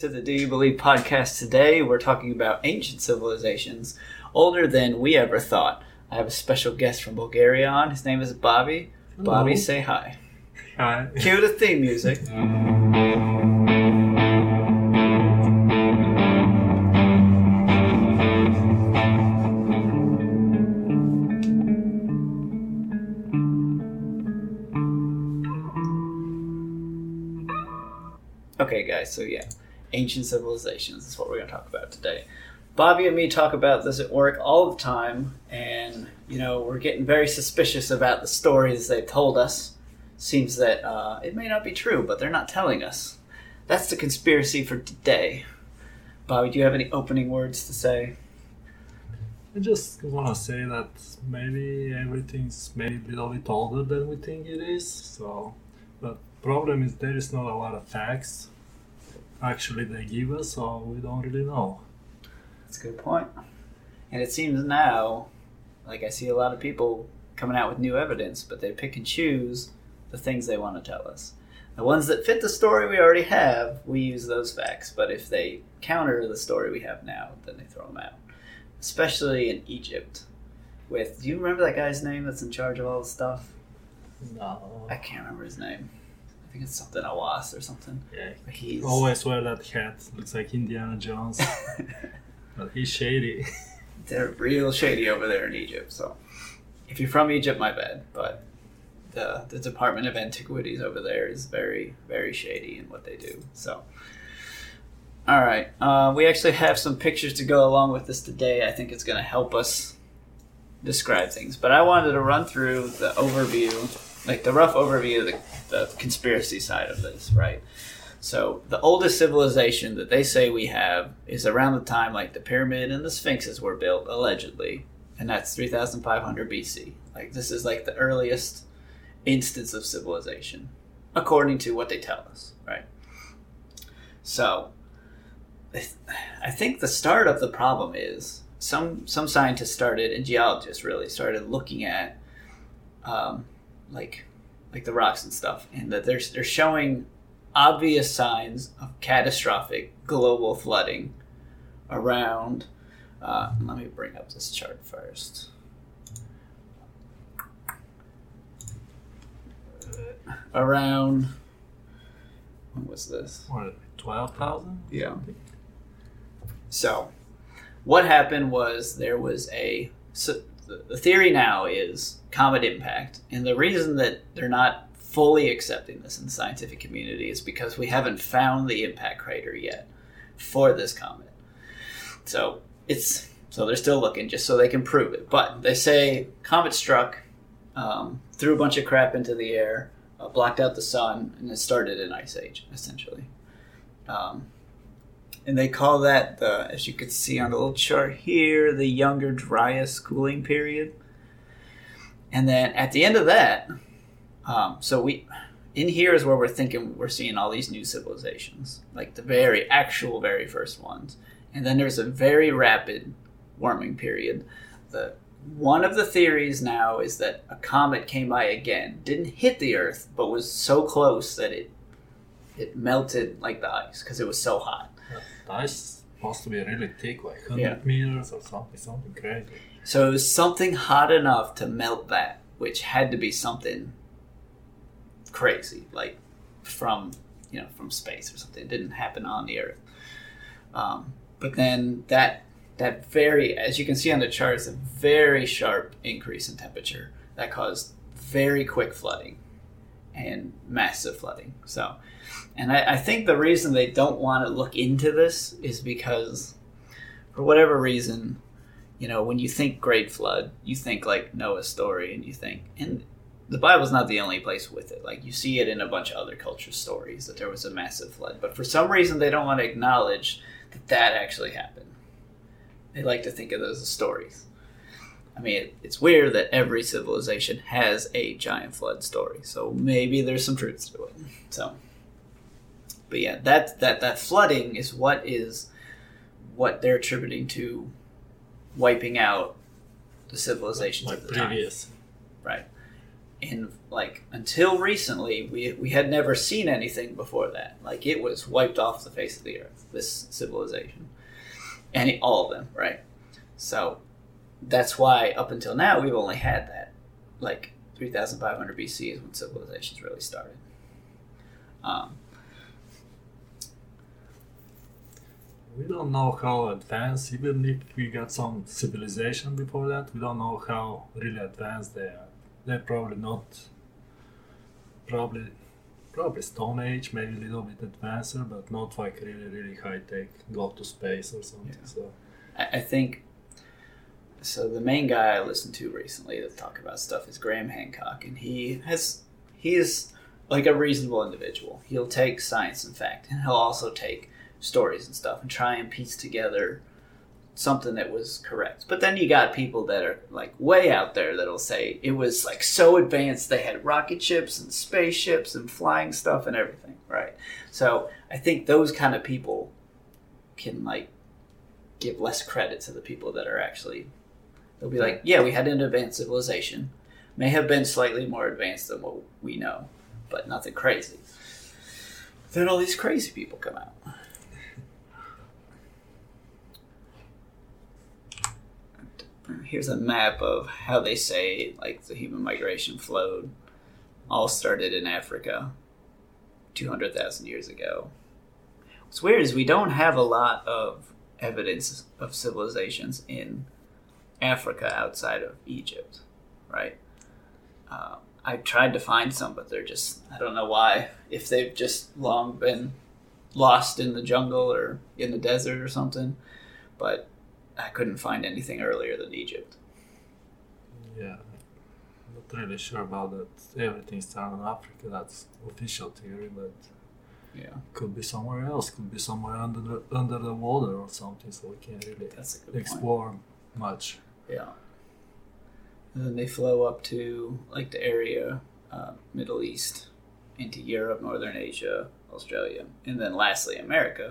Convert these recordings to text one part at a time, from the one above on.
To the Do You Believe podcast today, we're talking about ancient civilizations older than we ever thought. I have a special guest from Bulgaria on. His name is Bobby. Bobby, Hello. say hi. Hi. Cue the theme music. Okay, guys, so yeah, ancient civilizations is what we're going to talk about today. Bobby and me talk about this at work all the time, and you know, we're getting very suspicious about the stories they've told us. Seems that uh, it may not be true, but they're not telling us. That's the conspiracy for today. Bobby, do you have any opening words to say? I just want to say that maybe everything's maybe a little bit older than we think it is. So, but problem is there is not a lot of facts. Actually, they give us, so we don't really know. That's a good point. And it seems now, like I see a lot of people coming out with new evidence, but they pick and choose the things they want to tell us. The ones that fit the story we already have, we use those facts. But if they counter the story we have now, then they throw them out. Especially in Egypt. With, do you remember that guy's name that's in charge of all the stuff? No. I can't remember his name. I think it's something Awas or something. Yeah. He's Always wear that hat. Looks like Indiana Jones. but he's shady. they're real shady over there in Egypt. So, if you're from Egypt, my bad, but the the Department of Antiquities over there is very very shady in what they do. So, all right, uh, we actually have some pictures to go along with this today. I think it's going to help us describe things. But I wanted to run through the overview, like the rough overview of the, the conspiracy side of this, right? So the oldest civilization that they say we have is around the time like the pyramid and the sphinxes were built, allegedly, and that's 3,500 BC. Like this is like the earliest instance of civilization, according to what they tell us, right? So I think the start of the problem is some some scientists started and geologists really started looking at um, like like the rocks and stuff, and that they're they're showing obvious signs of catastrophic global flooding around. Uh, let me bring up this chart first. Around. When was this? What, 12,000? Yeah. So, what happened was there was a. The theory now is comet impact, and the reason that they're not fully accepting this in the scientific community is because we haven't found the impact crater yet for this comet. So it's so they're still looking just so they can prove it. But they say comet struck, um, threw a bunch of crap into the air, uh, blocked out the sun, and it started an ice age essentially. Um, and they call that the, as you can see on the little chart here, the younger Dryas cooling period. And then at the end of that, um, so we, in here is where we're thinking we're seeing all these new civilizations, like the very actual very first ones. And then there's a very rapid warming period. The one of the theories now is that a comet came by again, didn't hit the Earth, but was so close that it it melted like the ice because it was so hot. The ice is supposed to be really thick, like 100 Yeah. meters or something, something crazy. So it was something hot enough to melt that, which had to be something crazy, like from you know from space or something. It didn't happen on the Earth. Um, but then that that very, as you can see on the chart, is a very sharp increase in temperature that caused very quick flooding and massive flooding. So, and I, I think the reason they don't want to look into this is because, for whatever reason, you know, when you think Great Flood, you think like Noah's story, and you think, and the Bible's not the only place with it. Like you see it in a bunch of other culture stories that there was a massive flood, but for some reason they don't want to acknowledge that that actually happened. They like to think of those as stories. I mean, it, it's weird that every civilization has a giant flood story, so maybe there's some truth to it. So, but yeah, that that that flooding is what is what they're attributing to wiping out the civilizations Like of the time. Right. And like until recently we we had never seen anything before that. Like it was wiped off the face of the earth this civilization. And it, all of them right? So that's why up until now we've only had that like 3500 bc is when civilizations really started. Um, we don't know how advanced even if we got some civilization before that we don't know how really advanced they are they're probably not probably probably stone age maybe a little bit advanced but not like really really high tech go to space or something Yeah. so I, think so the main guy I listened to recently that talk about stuff is Graham Hancock and he has he is like a reasonable individual. He'll take science and fact and he'll also take stories and stuff and try and piece together something that was correct. But then you got people that are like way out there that'll say it was like so advanced they had rocket ships and spaceships and flying stuff and everything, right? So I think those kind of people can like give less credit to the people that are actually they'll be like, yeah, we had an advanced civilization. May have been slightly more advanced than what we know, but nothing crazy. Then all these crazy people come out. Here's a map of how they say like the human migration flowed. All started in Africa, two hundred thousand years ago. What's weird is we don't have a lot of evidence of civilizations in Africa outside of Egypt, right? Uh, I tried to find some, but they're just, I don't know why. If they've just long been lost in the jungle or in the desert or something, but I couldn't find anything earlier than Egypt. yeah I'm not really sure about that everything started in africa that's official theory but Yeah, could be somewhere else could be somewhere under the under the water or something so we can't really good point. explore much Yeah. And then they flow up to like the area, uh, Middle East, into Europe, Northern Asia, Australia, and then lastly America.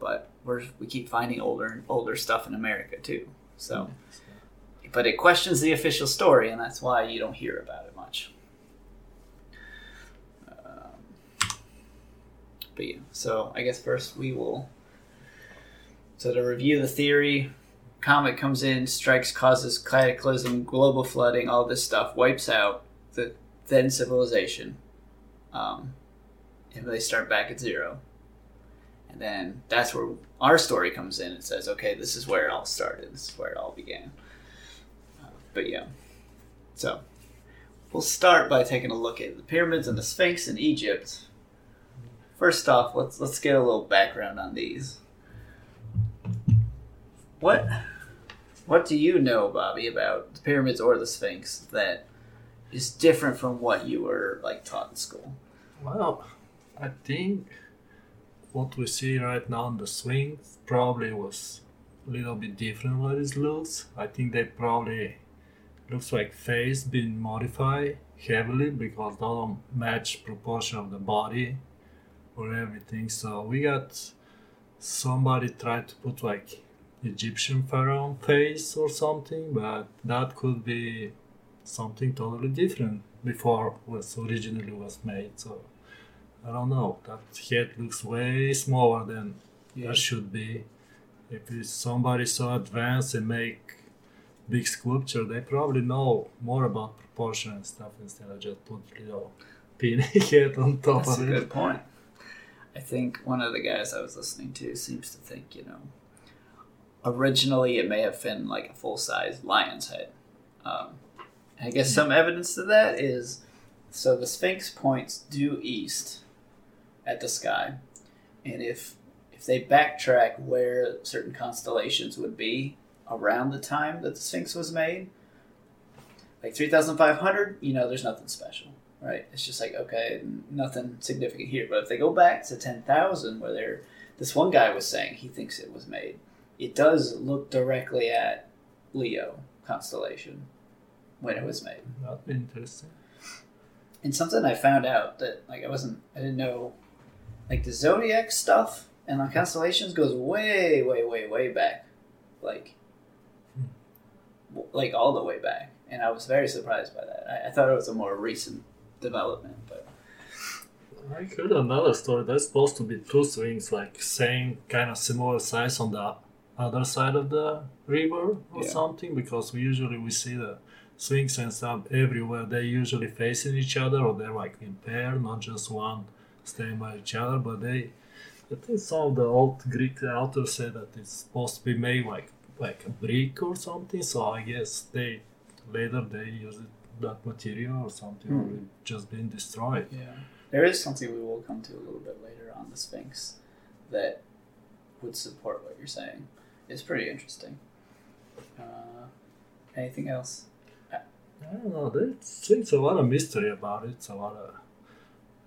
But we're we keep finding older and older stuff in America too. So, but it questions the official story, and that's why you don't hear about it much. Um, but yeah, so I guess first we will. So to review the theory, comet comes in, strikes, causes cataclysm, global flooding, all this stuff, wipes out the then civilization, um, and they start back at zero. And then that's where our story comes in and says, okay, this is where it all started. This is where it all began. Uh, but yeah, so we'll start by taking a look at the pyramids and the Sphinx in Egypt. First off, let's let's get a little background on these. What what do you know, Bobby, about the pyramids or the Sphinx that is different from what you were like taught in school? Well, I think what we see right now on the Sphinx probably was a little bit different what it looks. I think they probably looks like face being modified heavily because they don't match proportion of the body or everything. So we got somebody tried to put like Egyptian pharaoh face or something, but that could be something totally different before was originally was made. So I don't know. That head looks way smaller than that should be. If it's somebody so advanced and make big sculpture, they probably know more about proportion and stuff instead of just put little pin head on top That's of it. That's a good point. I think one of the guys I was listening to seems to think, you know, originally it may have been like a full size lion's head. Um, I guess some evidence to that is so the Sphinx points due east at the sky, and if if they backtrack where certain constellations would be around the time that the Sphinx was made, like three thousand five hundred, you know, there's nothing special right? It's just like okay, nothing significant here. But if they go back to ten thousand, where they're this one guy was saying he thinks it was made, it does look directly at Leo constellation when it was made. That'd interesting. And something I found out that like I wasn't I didn't know like the zodiac stuff and the constellations goes way way way way back like like all the way back and I was very surprised by that. I, I thought it was a more recent development, but I heard another story. There's supposed to be two sphinxes, like same kind of similar size on the other side of the river or Yeah. something. Because we usually we see the sphinxes and stuff everywhere. They usually facing each other or they're like in pair, not just one staying by each other. But they, I think some of the old Greek authors say that it's supposed to be made like like a brick or something. So I guess they later they use it, that material or something, or Hmm. it just been destroyed. yeah, there is something we will come to a little bit later on the Sphinx that would support what you're saying. It's pretty interesting. Uh, anything else? I don't know. There's, there's a lot of mystery about it. It's a lot of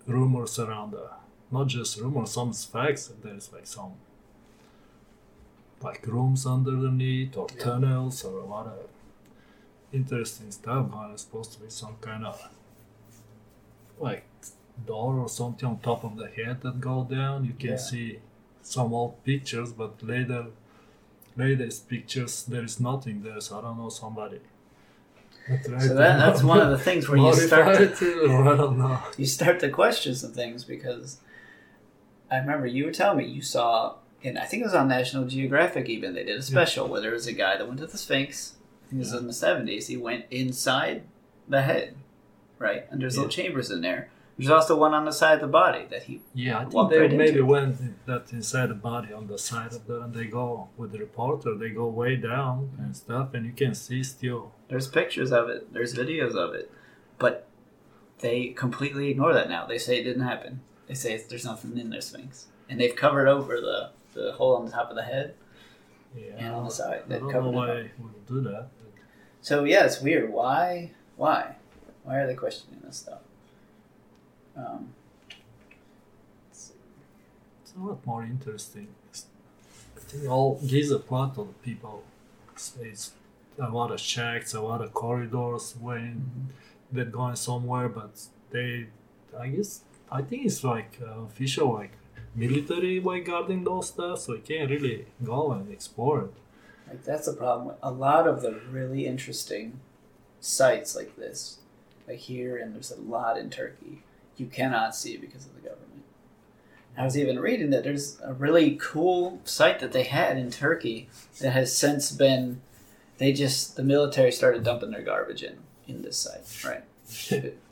rumors around the, not just rumors, some facts. There's like some like rooms underneath or Yeah. tunnels or a lot of interesting stuff. But it's supposed to be some kind of like door or something on top of the head that go down. You can Yeah. see some old pictures, but later, latest pictures there is nothing there. So I don't know somebody. So that, that's one of the things where you start to, I don't know. you start to question some things because I remember you were telling me you saw and I think it was on National Geographic even they did a special where there was a guy that went to the Sphinx. I think it was in the seventies. He went inside the head, right? And there's Yeah. little chambers in there. There's also one on the side of the body that he. Yeah, I think they right maybe into went that inside the body on the side of the, and they go with the reporter. They go way down and stuff, and you can see still. There's pictures of it. There's videos of it, but they completely ignore that now. They say it didn't happen. They say there's nothing in their Sphinx, and they've covered over the the hole on the top of the head Yeah, and on the side. I don't know why they do that. So yeah, it's weird. Why? Why? Why are they questioning this stuff? Um, It's a lot more interesting. I think all Giza Plateau people it's a lot of shacks, a lot of corridors when they're going somewhere, but they, I guess, I think it's like uh, official, like military way guarding those stuff, so you can't really go and explore it. like that's the problem. A lot of the really interesting sites like this, like here, and there's a lot in Turkey. You cannot see because of the government. I was even reading that there's a really cool site that they had in Turkey that has since been. They just the military started dumping their garbage in in this site, right?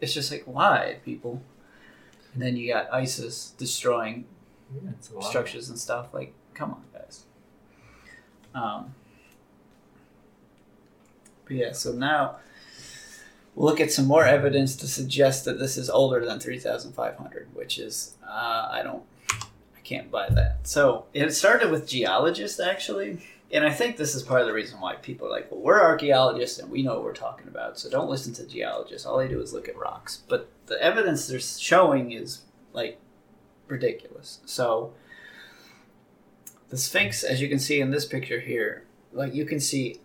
It's just like why people, and then you got ISIS destroying Yeah, it's a lot. structures and stuff. Like, come on, guys. Um, but yeah, so now look at some more evidence to suggest that this is older than 3,500, which is, uh, I don't, I can't buy that. So it started with geologists, actually. And I think this is part of the reason why people are like, well, we're archaeologists and we know what we're talking about, so don't listen to geologists. All they do is look at rocks. But the evidence they're showing is like ridiculous. So the Sphinx, as you can see in this picture here, like you can see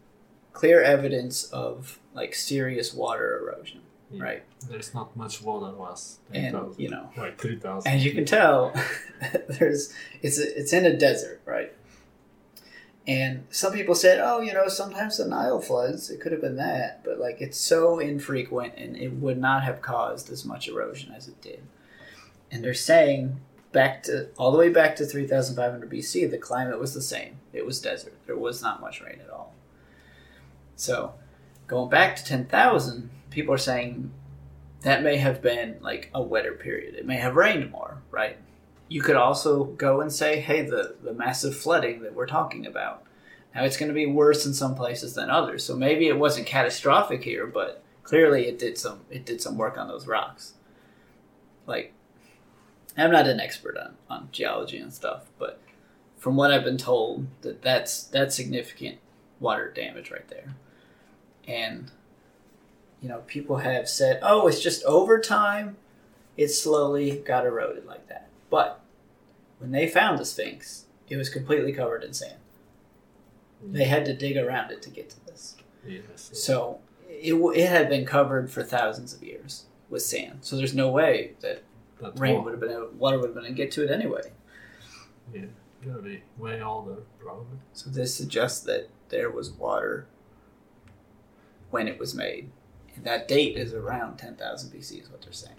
clear evidence of like serious water erosion, Yeah. right? There's not much water was. And 10,000, you know, like 3,000. as you can tell, there's it's it's in a desert, right? And some people said, oh, you know, sometimes the Nile floods. It could have been that, but like it's so infrequent, and it would not have caused as much erosion as it did. And they're saying back to all the way back to 3,500 BC, the climate was the same. It was desert. There was not much rain at all. So, going back to 10,000, people are saying that may have been like a wetter period. It may have rained more, right? You could also go and say, hey, the, the massive flooding that we're talking about. Now it's going to be worse in some places than others. So maybe it wasn't catastrophic here, but clearly it did some it did some work on those rocks. Like I'm not an expert on, on geology and stuff, but from what I've been told, that that's that's significant water damage right there. And you know, people have said, "Oh, it's just over time, it slowly got eroded like that." But when they found the Sphinx, it was completely covered in sand. They had to dig around it to get to this. Yes. So it, it had been covered for thousands of years with sand. So there's no way that that rain would have been able, water would have been able to get to it anyway. Yeah, gotta be way older, probably. So this suggests that there was water when it was made. And that date is around 10,000 BC, is what they're saying.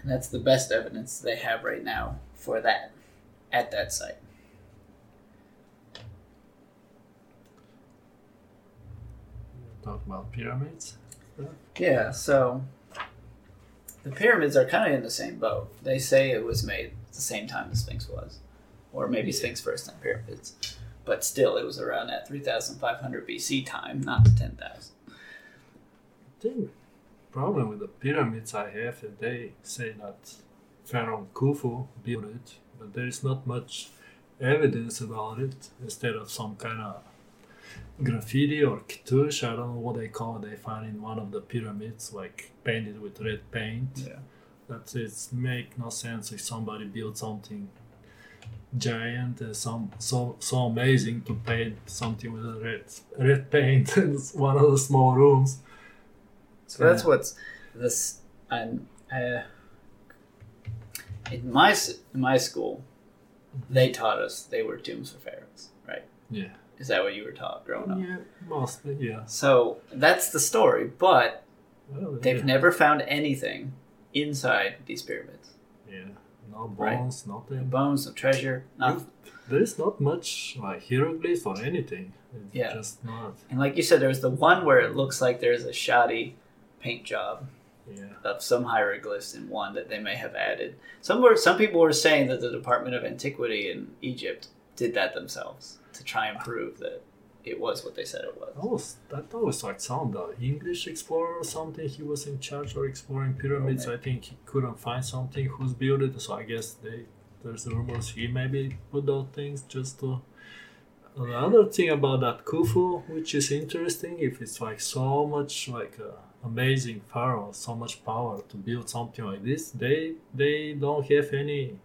And that's the best evidence they have right now for that at that site. Talk about pyramids. Yeah, so the pyramids are kind of in the same boat. They say it was made at the same time the Sphinx was, or maybe Sphinx first, then pyramids. But still, it was around that 3,500 BC time, not the 10,000. I think problem with the pyramids I have is they say that Pharaoh Khufu built it, but there is not much evidence about it instead of some kind of graffiti or cartouche, I don't know what they call it, they find in one of the pyramids, like painted with red paint. Yeah. That it's make no sense if somebody built something giant and some so so amazing to paint something with a red red paint in one of the small rooms. So that's what's this. And uh, in my in my school, they taught us they were tombs for pharaohs, right? Yeah. Is that what you were taught growing up? Yeah, mostly, yeah. So that's the story, but Well, they've yeah. never found anything inside these pyramids. yeah. No Right. bones, No nothing. bones, no treasure, nothing. There is not much like hieroglyphs or anything. It's Yeah. just not. And like you said, there's the one where it looks like there's a shoddy paint job Yeah. of some hieroglyphs in one that they may have added. Some were some people were saying that the Department of Antiquity in Egypt did that themselves to try and prove that it was what they said it was. That was that always like sound the English explorer or something. He was in charge of exploring pyramids. Oh, I think he couldn't find something who's built it, so I guess they there's rumors he maybe put those things just to. Another thing about that Khufu, which is interesting, if it's like so much like uh, amazing pharaoh, so much power to build something like this, they they don't have any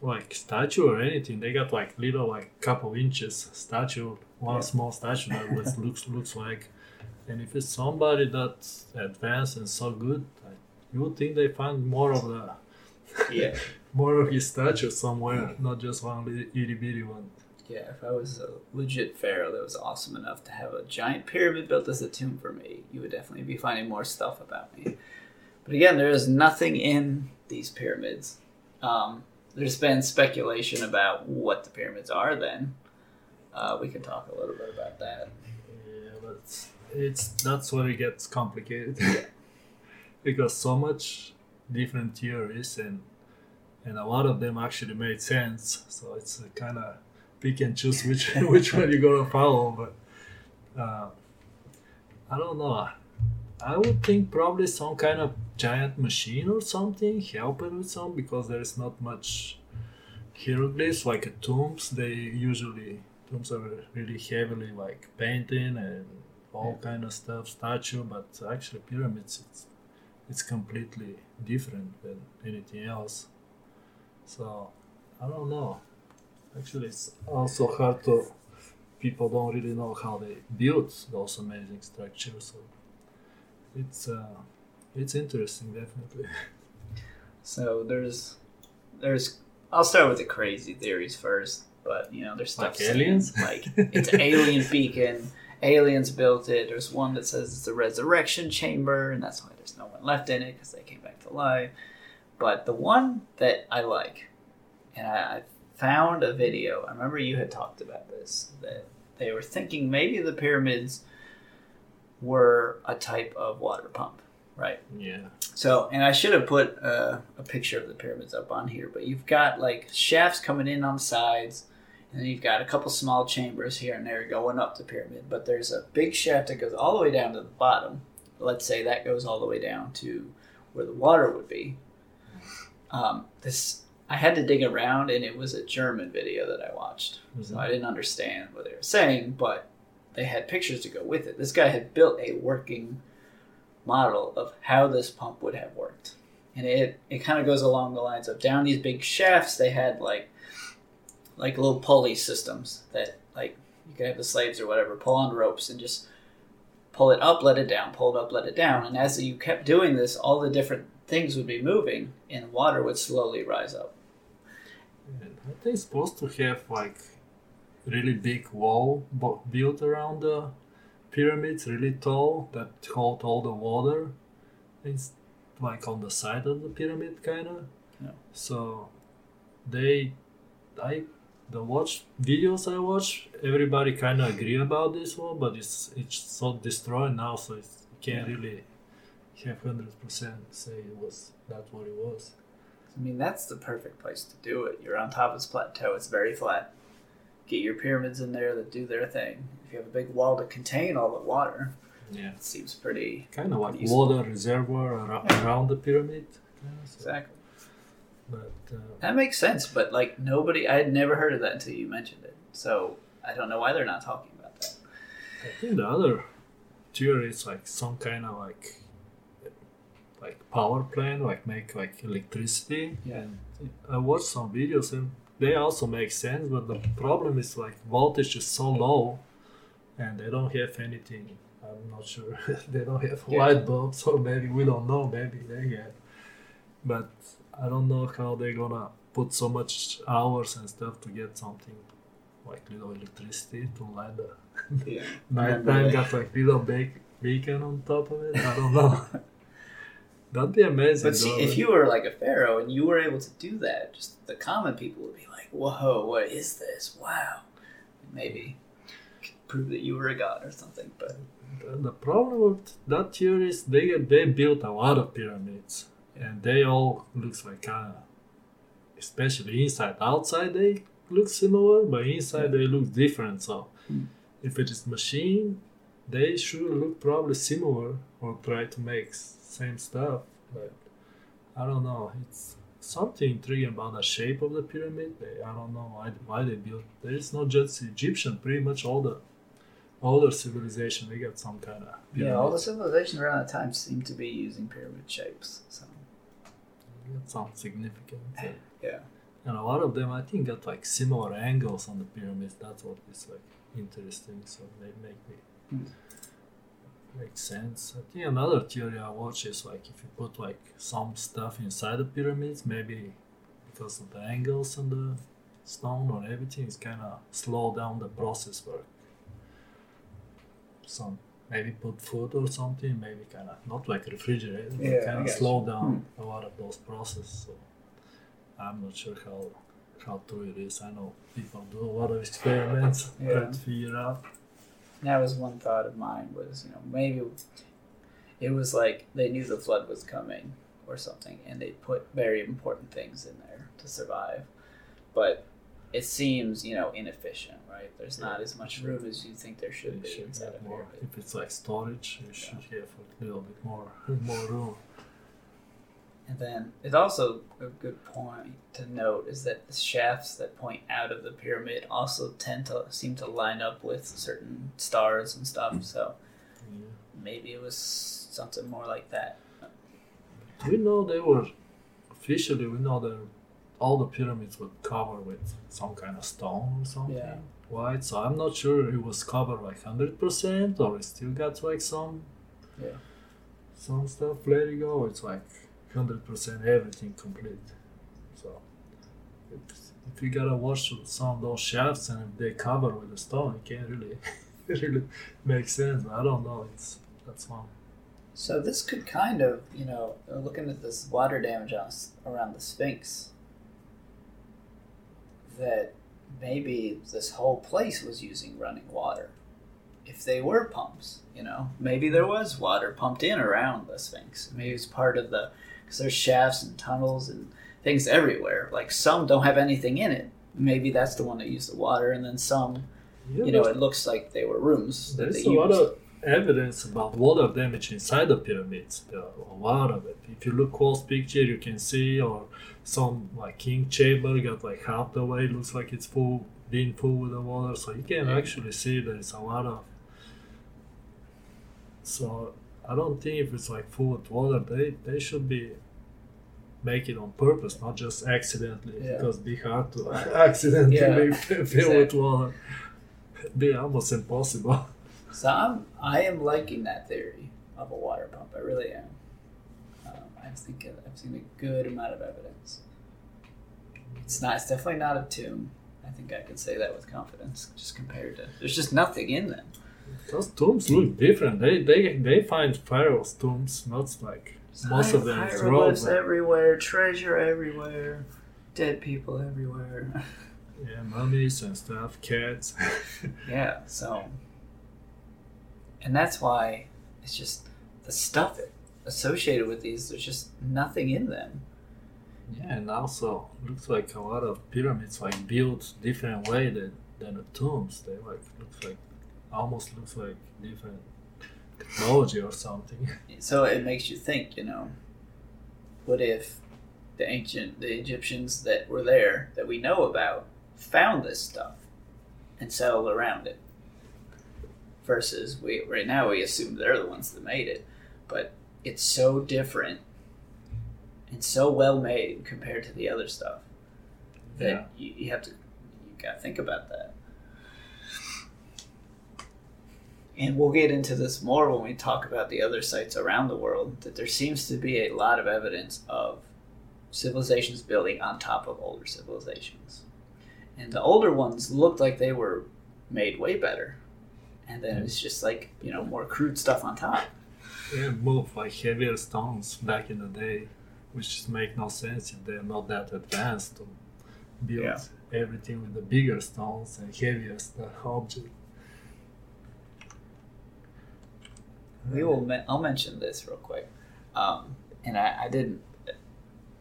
like statue or anything. They got like little like couple inches statue, one Yeah. small statue that was, looks looks like. And if it's somebody that's advanced and so good, I, you would think they find more of the Yeah. more of his statue somewhere, not just one itty bitty one. Yeah, if I was a legit pharaoh that was awesome enough to have a giant pyramid built as a tomb for me, you would definitely be finding more stuff about me. But again, there is nothing in these pyramids. Um, there's been speculation about what the pyramids are. Then uh, we can talk a little bit about that. Yeah, but it's, that's where it gets complicated because so much different theories and and a lot of them actually made sense. So it's kind of pick and choose which which one you're gonna follow. But uh, I don't know. I would think probably some kind of giant machine or something helping with some because there is not much hieroglyphs like tombs. They usually tombs are really heavily like painting and all kind of stuff, statue. But actually pyramids, it's it's completely different than anything else. So I don't know. Actually, it's also hard to. People don't really know how they built those amazing structures. So it's uh, it's interesting, definitely. So there's there's I'll start with the crazy theories first, but you know there's stuff Like aliens? like it's alien beacon. Aliens built it. There's one that says it's a resurrection chamber, and that's why there's no one left in it because they came back to life. But the one that I like, and I, I found a video. I remember you had talked about this that they were thinking maybe the pyramids were a type of water pump, right? Yeah. So, and I should have put uh, a picture of the pyramids up on here, but you've got like shafts coming in on the sides, and you've got a couple small chambers here and there going up the pyramid. But there's a big shaft that goes all the way down to the bottom. Let's say that goes all the way down to where the water would be. Um, this I had to dig around, and it was a German video that I watched, so I didn't understand what they were saying, but they had pictures to go with it. This guy had built a working model of how this pump would have worked. And it, it kind of goes along the lines of down these big shafts, they had like like little pulley systems that like you could have the slaves or whatever pull on ropes and just pull it up, let it down, pull it up, let it down. And as you kept doing this, all the different things would be moving and water would slowly rise up. And I think supposed to have like really big wall built around the pyramids really tall that hold all the water. It's like on the side of the pyramid, kind of. Yeah. So they, I, the watch videos I watch, everybody kind of agree about this one, but it's it's so destroyed now, so it can't really have hundred percent say it was that's what it was. I mean, that's the perfect place to do it. You're on top of this plateau, it's very flat. Get your pyramids in there that do their thing. If you have a big wall to contain all the water, Yeah. it seems pretty. Kind of like useful. water reservoir around, around the pyramid. kinda, so- Exactly. But uh, That makes sense, but like nobody, I had never heard of that until you mentioned it. So I don't know why they're not talking about that. I think the other theory is like some kind of like like power plant, like make like electricity. Yeah. And I watched some videos and they also make sense, but the problem is like voltage is so low, and they don't have anything. I'm not sure. they don't have Yeah. light bulbs, or maybe we don't know. Maybe they have, but I don't know how they're gonna put so much hours and stuff to get something like little electricity to light the Yeah. nighttime got like little bake, beacon on top of it. I don't know. That'd be amazing. But see, though. if you were like a pharaoh and you were able to do that, just the common people would be like, "Whoa, what is this? Wow!" Maybe prove that you were a god or something. But The- the problem with that theory is they they built a lot of pyramids, and they all looks like kind of, especially inside. Outside they look similar, but inside they look different. So, Hmm. if it is machine, they should look probably similar or try to make same stuff. But I don't know. It's something intriguing about the shape of the pyramid. They, I don't know why why they built. There is not just Egyptian. Pretty much all the older civilization they got some kind of yeah, all the civilization around that time seem to be using pyramid shapes. So some significant. uh, yeah, And a lot of them, I think, got like similar angles on the pyramids. That's what is like interesting. So they make me Hmm. make sense. I think another theory I watch is like if you put like some stuff inside the pyramids, maybe because of the angles on the stone or everything, it's kind of slow down the process work. Some maybe put food or something, maybe kind of not like refrigerator, but Yeah, kind of slow down hmm. a lot of those processes. So I'm not sure how how true it is. I know people do a lot of experiments, try Yeah. to figure out. that was one thought of mine. Was you know maybe it was like they knew the flood was coming or something, and they put very important things in there to survive, but. It seems, you know, inefficient, right? There's not as much room as you think there should They be should inside a more. pyramid. If it's like storage, you should have a little bit more more room. And then it's also a good point to note is that the shafts that point out of the pyramid also tend to seem to line up with certain stars and stuff. Mm. So Yeah. maybe it was something more like that. We know they were officially. We know that all the pyramids were covered with some kind of stone or something. Yeah. White. So I'm not sure it was covered like hundred percent or it still got like some. Yeah. Some stuff let it go. It's like hundred percent everything complete. So if, if you gotta watch some of those shafts and if they cover with the stone, it can't really really make sense. I don't know. It's that's one. So this could kind of, you know, uh, looking at this water damage on, around the Sphinx, that maybe this whole place was using running water. If they were pumps, you know, maybe there was water pumped in around the Sphinx. Maybe it's part of the, because there's shafts and tunnels and things everywhere. Like some don't have anything in it. Maybe that's the one that used the water, and then some, Yeah, you know, it looks like they were rooms that they used. of evidence about water damage inside the pyramids. There are a lot of it. If you look close picture, you can see, or some like king chamber got like half the way. Looks like it's full, being full with the water. So you can Yeah. actually see there's a lot of. So I don't think if it's like full with water, they they should be make it on purpose, not just accidentally. Yeah. Because be hard to accidentally Yeah, fill with exactly. water. Be almost impossible. So I'm I am liking that theory of a water pump. I really am. Um, I think I've seen a good amount of evidence. It's not. It's definitely not a tomb. I think I can say that with confidence, just compared to. There's just nothing in them. Those tombs look different. They they they find pharaohs' tombs, not like most of them is Hieroglyphs road. everywhere, treasure everywhere, dead people everywhere. Yeah, mummies and stuff, cats. yeah, so. And that's why it's just the stuff associated with these, there's just nothing in them. yeah, and also looks like a lot of pyramids like built different way than than the tombs. They like looks like almost looks like different technology or something. So it makes you think, you know, what if the ancient, the Egyptians that were there, that we know about, found this stuff and settled around it? Versus we right now we assume they're the ones that made it, but it's so different and so well made compared to the other stuff that Yeah. you, you have to you gotta think about that. And we'll get into this more when we talk about the other sites around the world. That there seems to be a lot of evidence of civilizations building on top of older civilizations, and the older ones looked like they were made way better, and then it's just like you know more crude stuff on top. They move like heavier stones back in the day, which just make no sense if they're not that advanced to build Yeah. everything with the bigger stones and heavier object. We will. I'll mention this real quick, um, and I, I didn't.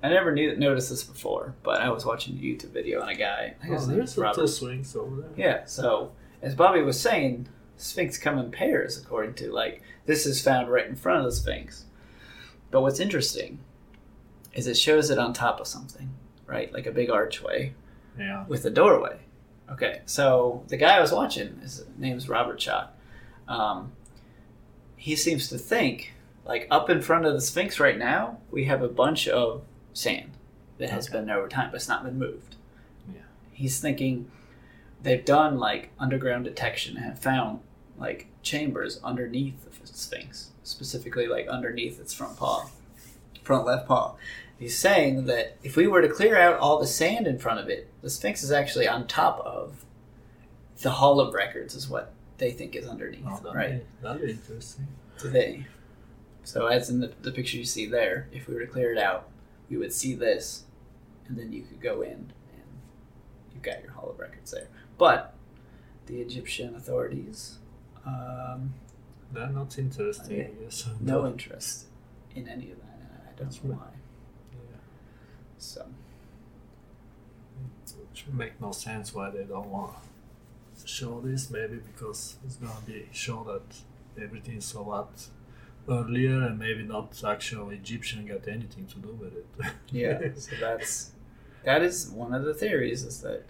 I never knew noticed this before, but I was watching a YouTube video on a guy. I Oh, there's a Robert two sphinxes over there. Yeah, so as Bobby was saying, Sphinx come in pairs according to like this is found right in front of the Sphinx. But what's interesting is it shows it on top of something, right? Like a big archway Yeah. with a doorway. Okay, so the guy I was watching, his name's Robert Schoch. Um, he seems to think like up in front of the Sphinx right now, we have a bunch of sand that has Okay. been there over time, but it's not been moved. Yeah. He's thinking they've done like underground detection and have found like chambers underneath the Sphinx, specifically like underneath its front paw, front left paw. He's saying that if we were to clear out all the sand in front of it, the Sphinx is actually on top of the Hall of Records, is what they think is underneath, Oh, that'd, right? be, that'd be interesting. Today. So, as in the, the picture you see there, if we were to clear it out, we would see this, and then you could go in and you've got your Hall of Records there. But the Egyptian authorities, um, They're not interesting, Okay. No interest in any of that. I don't That's know right. why. Yeah. So, Which make no sense why they don't want to show this. Maybe because it's gonna be show that everything's a lot earlier, and maybe not actual Egyptian got anything to do with it. yeah. so that's that is one of the theories is that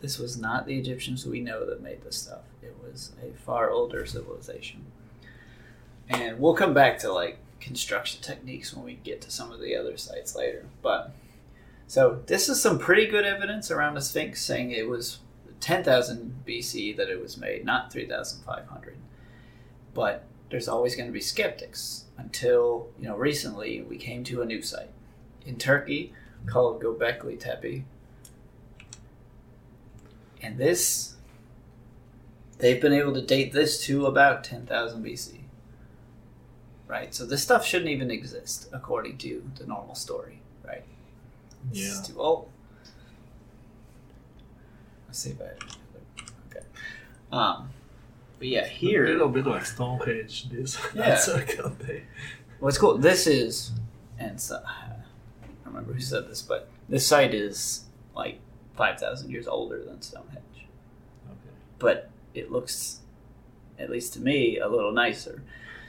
this was not the Egyptians we know that made this stuff. It was a far older civilization. And we'll come back to like construction techniques when we get to some of the other sites later. But so this is some pretty good evidence around the Sphinx saying it was 10,000 BC that it was made, not 3,500. But there's always going to be skeptics until, you know, recently we came to a new site in Turkey called Göbekli Tepe. And this, they've been able to date this to about 10,000 BC. Right? So this stuff shouldn't even exist according to the normal story, right? This yeah. is too old. Let's see if I. Okay. Um, but yeah, here. A little bit like Stonehenge. This Yeah. What's cool? This is, and so, I don't remember who said this, but this site is like five thousand years older than Stonehenge. Okay. But it looks, at least to me, a little nicer.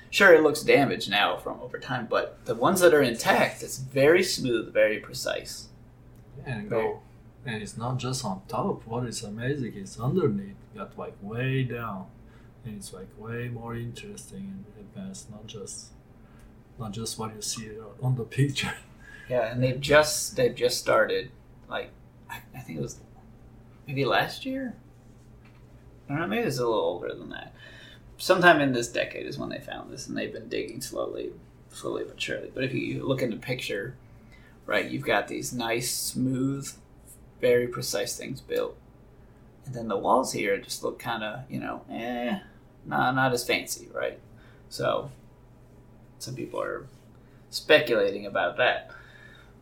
Sure, it looks damaged now from over time, but the ones that are intact, it's very smooth, very precise. And go. And it's not just on top. What is amazing is underneath got like way down, and it's like way more interesting and advanced. Not just, not just what you see on the picture. Yeah, and they've just they've just started, like I, I think it was maybe last year. I don't know, maybe it's a little older than that. Sometime in this decade is when they found this, and they've been digging slowly, slowly but surely. But if you look in the picture, right, you've got these nice, smooth, very precise things built, and then the walls here just look kind of, you know, eh, not not as fancy, right? So some people are speculating about that.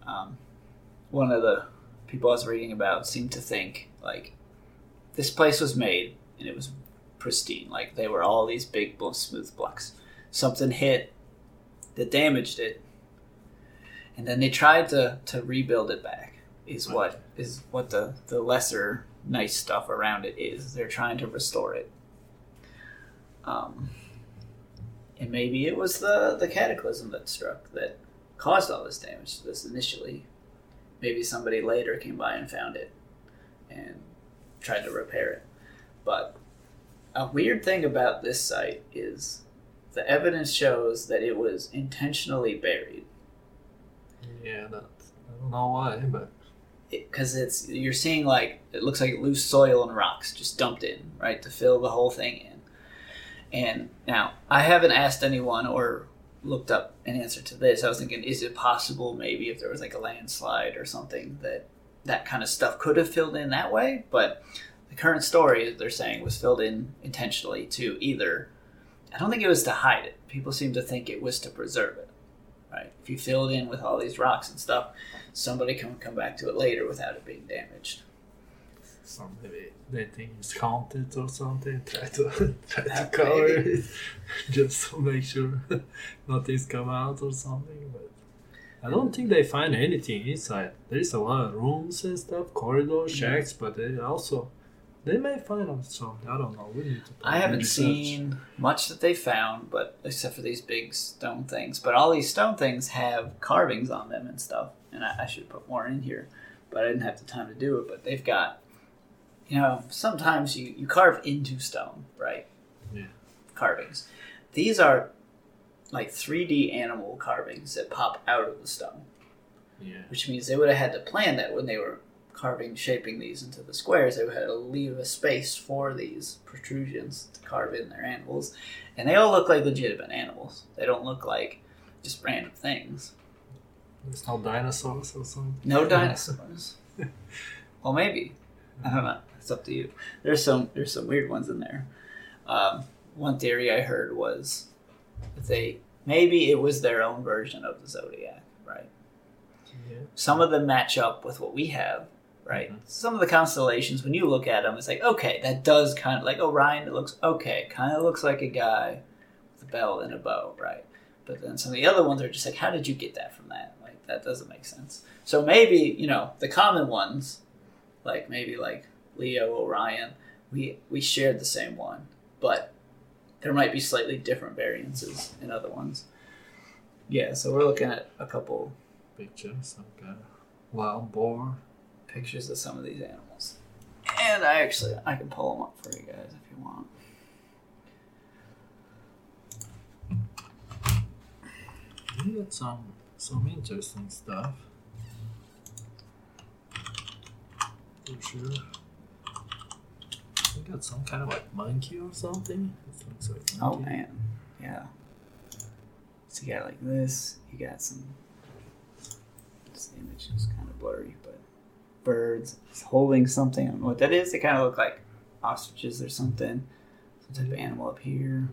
Um, one of the people I was reading about seemed to think like this place was made and it was pristine, like they were all these big smooth blocks. Something hit that damaged it, and then they tried to to rebuild it back. Is what is what the the lesser nice stuff around it is. They're trying to restore it. Um, and maybe it was the the cataclysm that struck that caused all this damage to this initially. Maybe somebody later came by and found it and tried to repair it. But a weird thing about this site is the evidence shows that it was intentionally buried. Yeah, that, I don't know why, but because it, it's you're seeing like it looks like loose soil and rocks just dumped in right to fill the whole thing in. And now I haven't asked anyone or looked up an answer to this. I was thinking, is it possible maybe if there was like a landslide or something that that kind of stuff could have filled in that way? But the current story they're saying was filled in intentionally to either. I don't think it was to hide it. People seem to think it was to preserve it. Right? If you fill it in with all these rocks and stuff, somebody can come back to it later without it being damaged. So maybe they think it's haunted or something. Try to try to cover it just to make sure nothing's come out or something. But I don't think they find anything inside. There's a lot of rooms and stuff, corridors, shacks, but they also they may find something. I don't know. We need to. I haven't research. seen much that they found, but except for these big stone things. But all these stone things have carvings on them and stuff. And I, I should put more in here, but I didn't have the time to do it. But they've got, you know, sometimes you you carve into stone, right? Yeah. Carvings. These are like 3D animal carvings that pop out of the stone. Yeah. Which means they would have had to plan that when they were carving, shaping these into the squares, they would have to leave a space for these protrusions to carve in their animals. And they all look like legitimate animals. They don't look like just random things. There's no dinosaurs or something? No dinosaurs. well, maybe. I don't know. It's up to you. There's some there's some weird ones in there. Um, one theory I heard was that they maybe it was their own version of the zodiac, right? Yeah. Some of them match up with what we have, right? Mm-hmm. Some of the constellations, when you look at them, it's like, okay, that does kind of like Orion. It looks okay, kind of looks like a guy with a bell and a bow, right? But then some of the other ones are just like, how did you get that from that? Like that doesn't make sense. So maybe you know the common ones, like maybe like Leo, Orion, we we shared the same one, but there might be slightly different variances in other ones. Yeah, so we're looking at a couple pictures. of Okay, wild boar pictures of some of these animals. And I actually I can pull them up for you guys if you want. We got some some interesting stuff. For sure. We got some kind of like monkey or something. Like oh man, yeah. So you got like this. You got some. This image is kind of blurry, but birds holding something. I don't know what that is. They kind of look like ostriches or something. Some type of animal up here.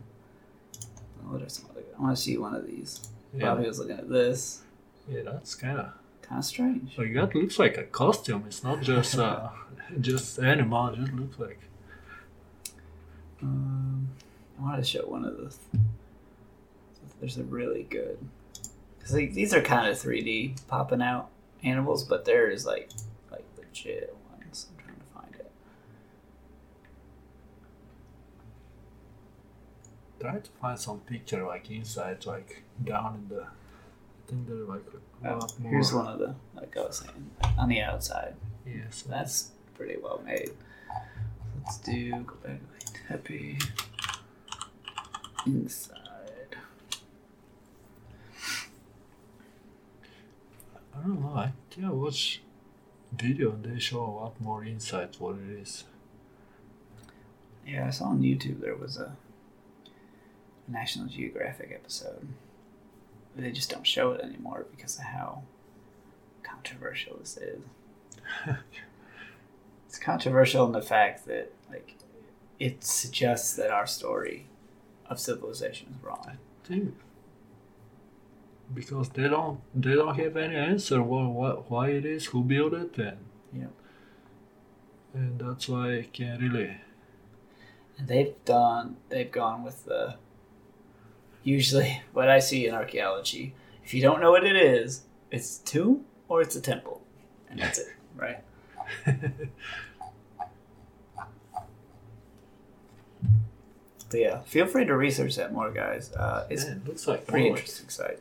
Oh, what are some other? I want to see one of these. Yeah. Bobby was looking at this. Yeah, that's kind of kind of strange. Like that looks like a costume. It's not just uh, just animal. It just looks like. Um, I wanted to show one of the. There's a really good. Cause like, these are kind of 3D popping out animals, but there is like like legit ones. I'm trying to find it. Try to find some picture like inside, like down in the. I think they're like a oh, more. Here's one of the like I was saying on the outside. Yeah, so that's pretty well made. Let's do go back happy inside. I don't know. I think I watch video and they show a lot more insight what it is. Yeah, I saw on YouTube there was a National Geographic episode. They just don't show it anymore because of how controversial this is. it's controversial in the fact that like it suggests that our story of civilization is wrong. think because they don't they don't have any answer why why, why it is who built it and Yeah. and that's why I can't really And they've done they've gone with the usually what I see in archaeology. If you don't know what it is, it's a tomb or it's a temple, and that's it, right? But yeah, feel free to research that more, guys. Uh, it's yeah, it looks like pretty more like, interesting site.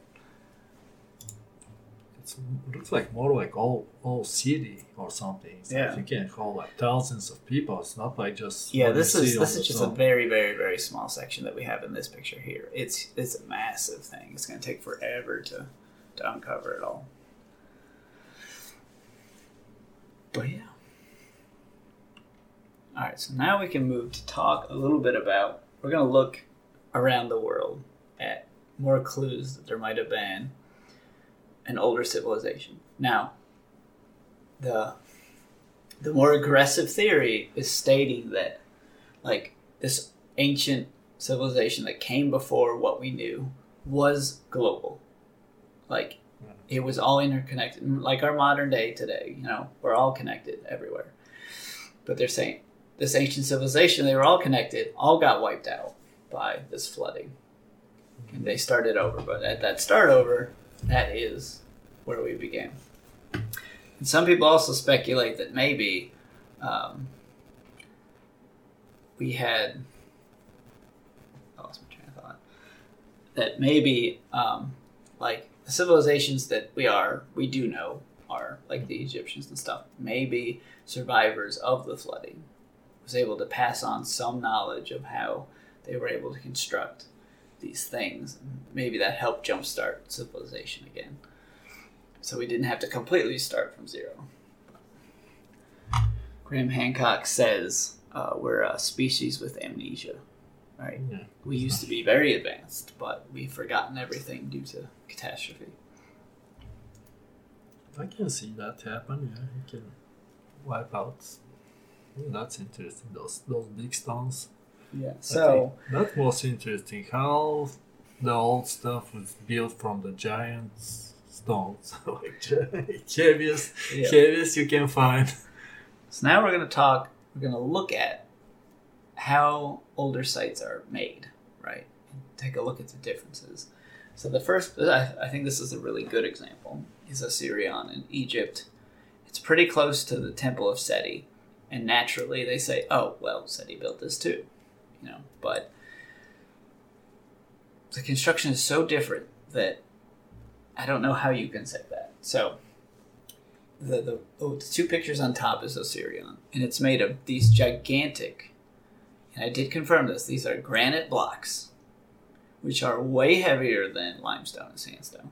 it's, it looks like more like all all city or something. Like Yeah. you can hold like thousands of people. It's not like just Yeah, this is this is just a very very very small section that we have in this picture here. It's it's a massive thing. It's going to take forever to to uncover it all. But yeah. All right, so now we can move to talk a little bit about. We're going to look around the world at more clues that there might have been an older civilization. Now, the the more aggressive theory is stating that like this ancient civilization that came before what we knew was global. Like hmm. it was all interconnected. Like our modern day today you know we're all connected everywhere. But they're saying this ancient civilization they were all connected all got wiped out by this flooding and they started over but at that start over that is where we began and some people also speculate that maybe um, we had. I lost my train of thought. That maybe, um, like the civilizations that we are, we do know are like the Egyptians and stuff. Maybe survivors of the flooding was able to pass on some knowledge of how they were able to construct these things. Maybe that helped jumpstart civilization again so we didn't have to completely start from zero. Graham Hancock says uh, we're a species with amnesia, right? Yeah. We used to be very advanced, but we've forgotten everything due to catastrophe. I can see that happen. Yeah, you can wipe out. That's interesting. Those those big stones. Yeah. So that was interesting. How the old stuff was built from the giant stones, like heaviest, Yeah. heaviest you can find. So now we're going to talk, we're going to look at how older sites are made, right? Take a look at the differences. So the first, I, I think this is a really good example, is Osirion in Egypt. It's pretty close to the Temple of Seti, and naturally they say, oh, well, Seti built this too, you know, but the construction is so different that I don't know how you can say that. So the the, oh, the two pictures on top is Osirion, and it's made of these gigantic. And I did confirm this. These are granite blocks, which are way heavier than limestone and sandstone.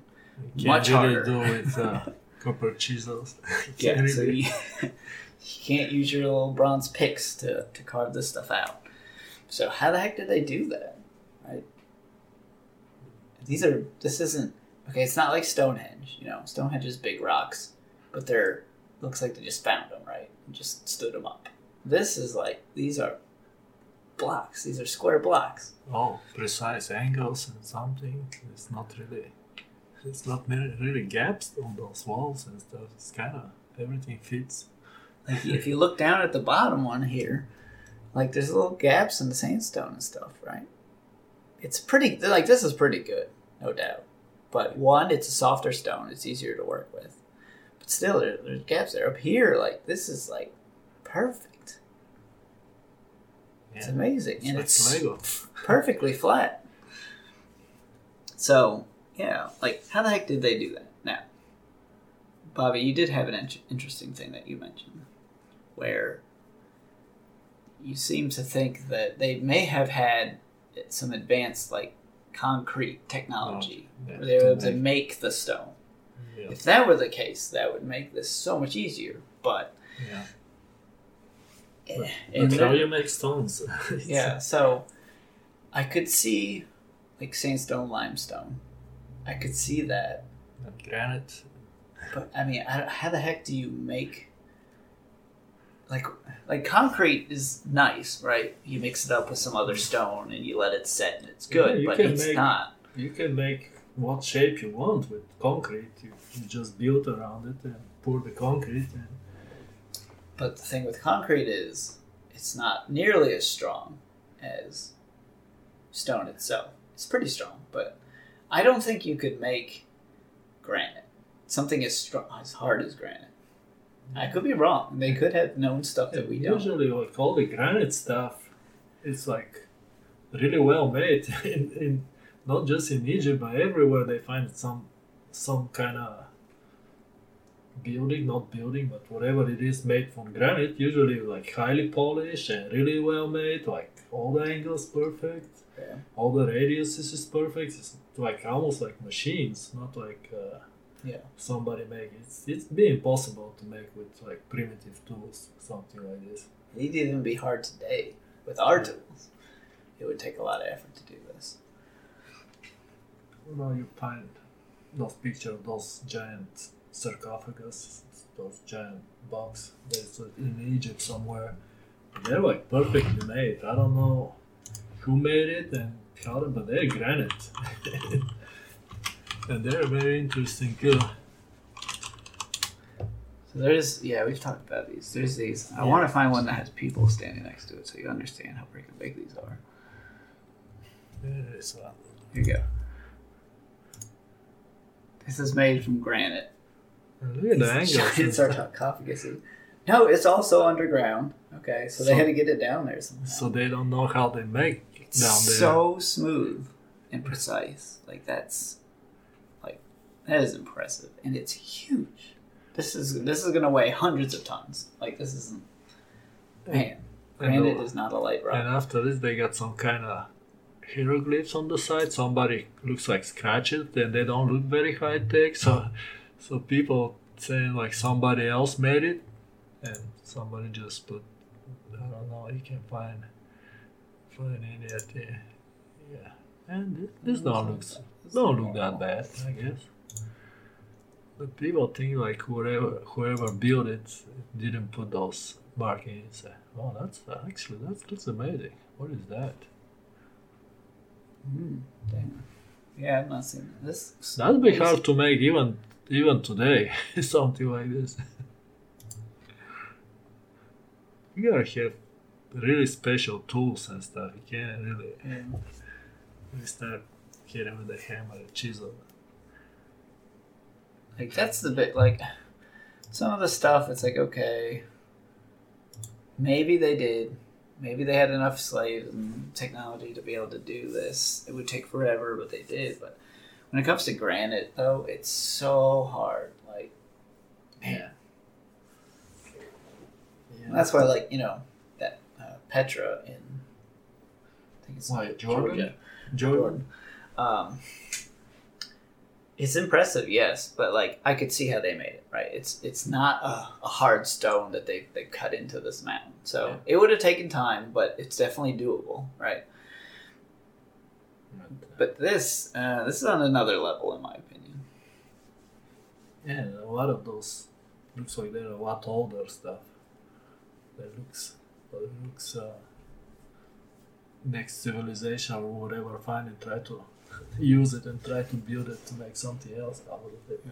Much harder. do with uh, copper chisels. Yeah, so you, you can't use your little bronze picks to, to carve this stuff out. So how the heck did they do that? Right? These are this isn't okay. It's not like Stonehenge. You know, Stonehenge is big rocks, but they're looks like they just found them right and just stood them up. This is like these are blocks. These are square blocks. oh, precise angles and something. It's not really. It's not really, gaps on those walls and stuff. It's kind of everything fits. Like if you look down at the bottom one here, like there's little gaps in the sandstone and stuff, right? It's pretty like this is pretty good, no doubt. But one, it's a softer stone; it's easier to work with. But still, there, there's gaps there. Up here, like this is like perfect. It's amazing, It's and like it's Lego. perfectly flat. So yeah, like how the heck did they do that? Now, Bobby, you did have an in- interesting thing that you mentioned, where you seem to think that they may have had some advanced like concrete technology, yeah, where they were able to make the stone. Yeah. If that were the case, that would make this so much easier. But yeah. eh, But how there- you make stones? Yeah, so I could see like sandstone, limestone. I could see that, and granite. but I mean, I, how the heck do you make like like concrete is nice, right? You mix it up with some other stone and you let it set and it's good, Yeah, but it's make- not. You can make what shape you want with concrete. You, you just build around it and pour the concrete. And But the thing with concrete is it's not nearly as strong as stone itself. It's pretty strong, but I don't think you could make granite. Something as strong as hard as granite. I could be wrong. They could have known stuff that we don't. usually, like all the granite stuff, it's like really well made. in, in not just in Egypt, but everywhere they find some some kind of building, not building, but whatever it is made from granite. Usually, like highly polished and really well made. Like all the angles perfect. Yeah. All the radiuses is perfect. It's like almost like machines, not like uh, Yeah. somebody make it. It's it's be impossible to make with like primitive tools, something like this. It'd even be hard today with our tools. It would take a lot of effort to do this. Well, you find those picture of those giant sarcophagus, those giant box that's in Egypt somewhere. They're like perfectly made. I don't know who made it and how, but they're granite, and they're very interesting too. So there's, yeah, we've talked about these. There's these. I Yeah. want to find one that has people standing next to it so you understand how freaking big these are. There is one. Here you go. This is made from granite. And Look at the giant and stuff. sarcophaguses. No, it's also underground. Okay, so they had to get it down there somehow. So they don't know how they make it's down there. so smooth and precise. Like that's that is impressive, and it's huge. This is this is gonna weigh hundreds of tons. Like this isn't man. And Granite the- is not a light rock. And after this, they got some kind of hieroglyphs on the side. Somebody looks like scratched it, and they don't look very high tech. So, so people saying like somebody else made it, and somebody just put. I don't know. You can find find any at the yeah. And this, this don't looks don't look that bad, I guess. But people think like whoever whoever built it didn't put those markings. Oh, that's actually that's looks amazing. What is that? Mm. Yeah, I've not seen this. That'd be hard to make even even today. Something like this. you gotta have really special tools and stuff. You can't really, Yeah. start hitting with a hammer and chisel. Like that's the bit. Like some of the stuff, it's like okay, maybe they did. Maybe they had enough slaves and technology to be able to do this. It would take forever, but they did. But when it comes to granite, though, it's so hard. Like, man, Yeah. that's why, like you know, that uh, Petra in I think it's Why, Jordan? Georgia. Jordan. Jordan. Um, it's impressive, yes, but like I could see how they made it. Right? It's it's not a, a hard stone that they they cut into this mountain, so Yeah. it would have taken time, but it's definitely doable, right? But this uh, this is on another level, in my opinion. Yeah, a lot of those looks like they're a lot older stuff. That looks, it looks uh, next civilization or whatever find and try to use it and try to build it to make something else out of it.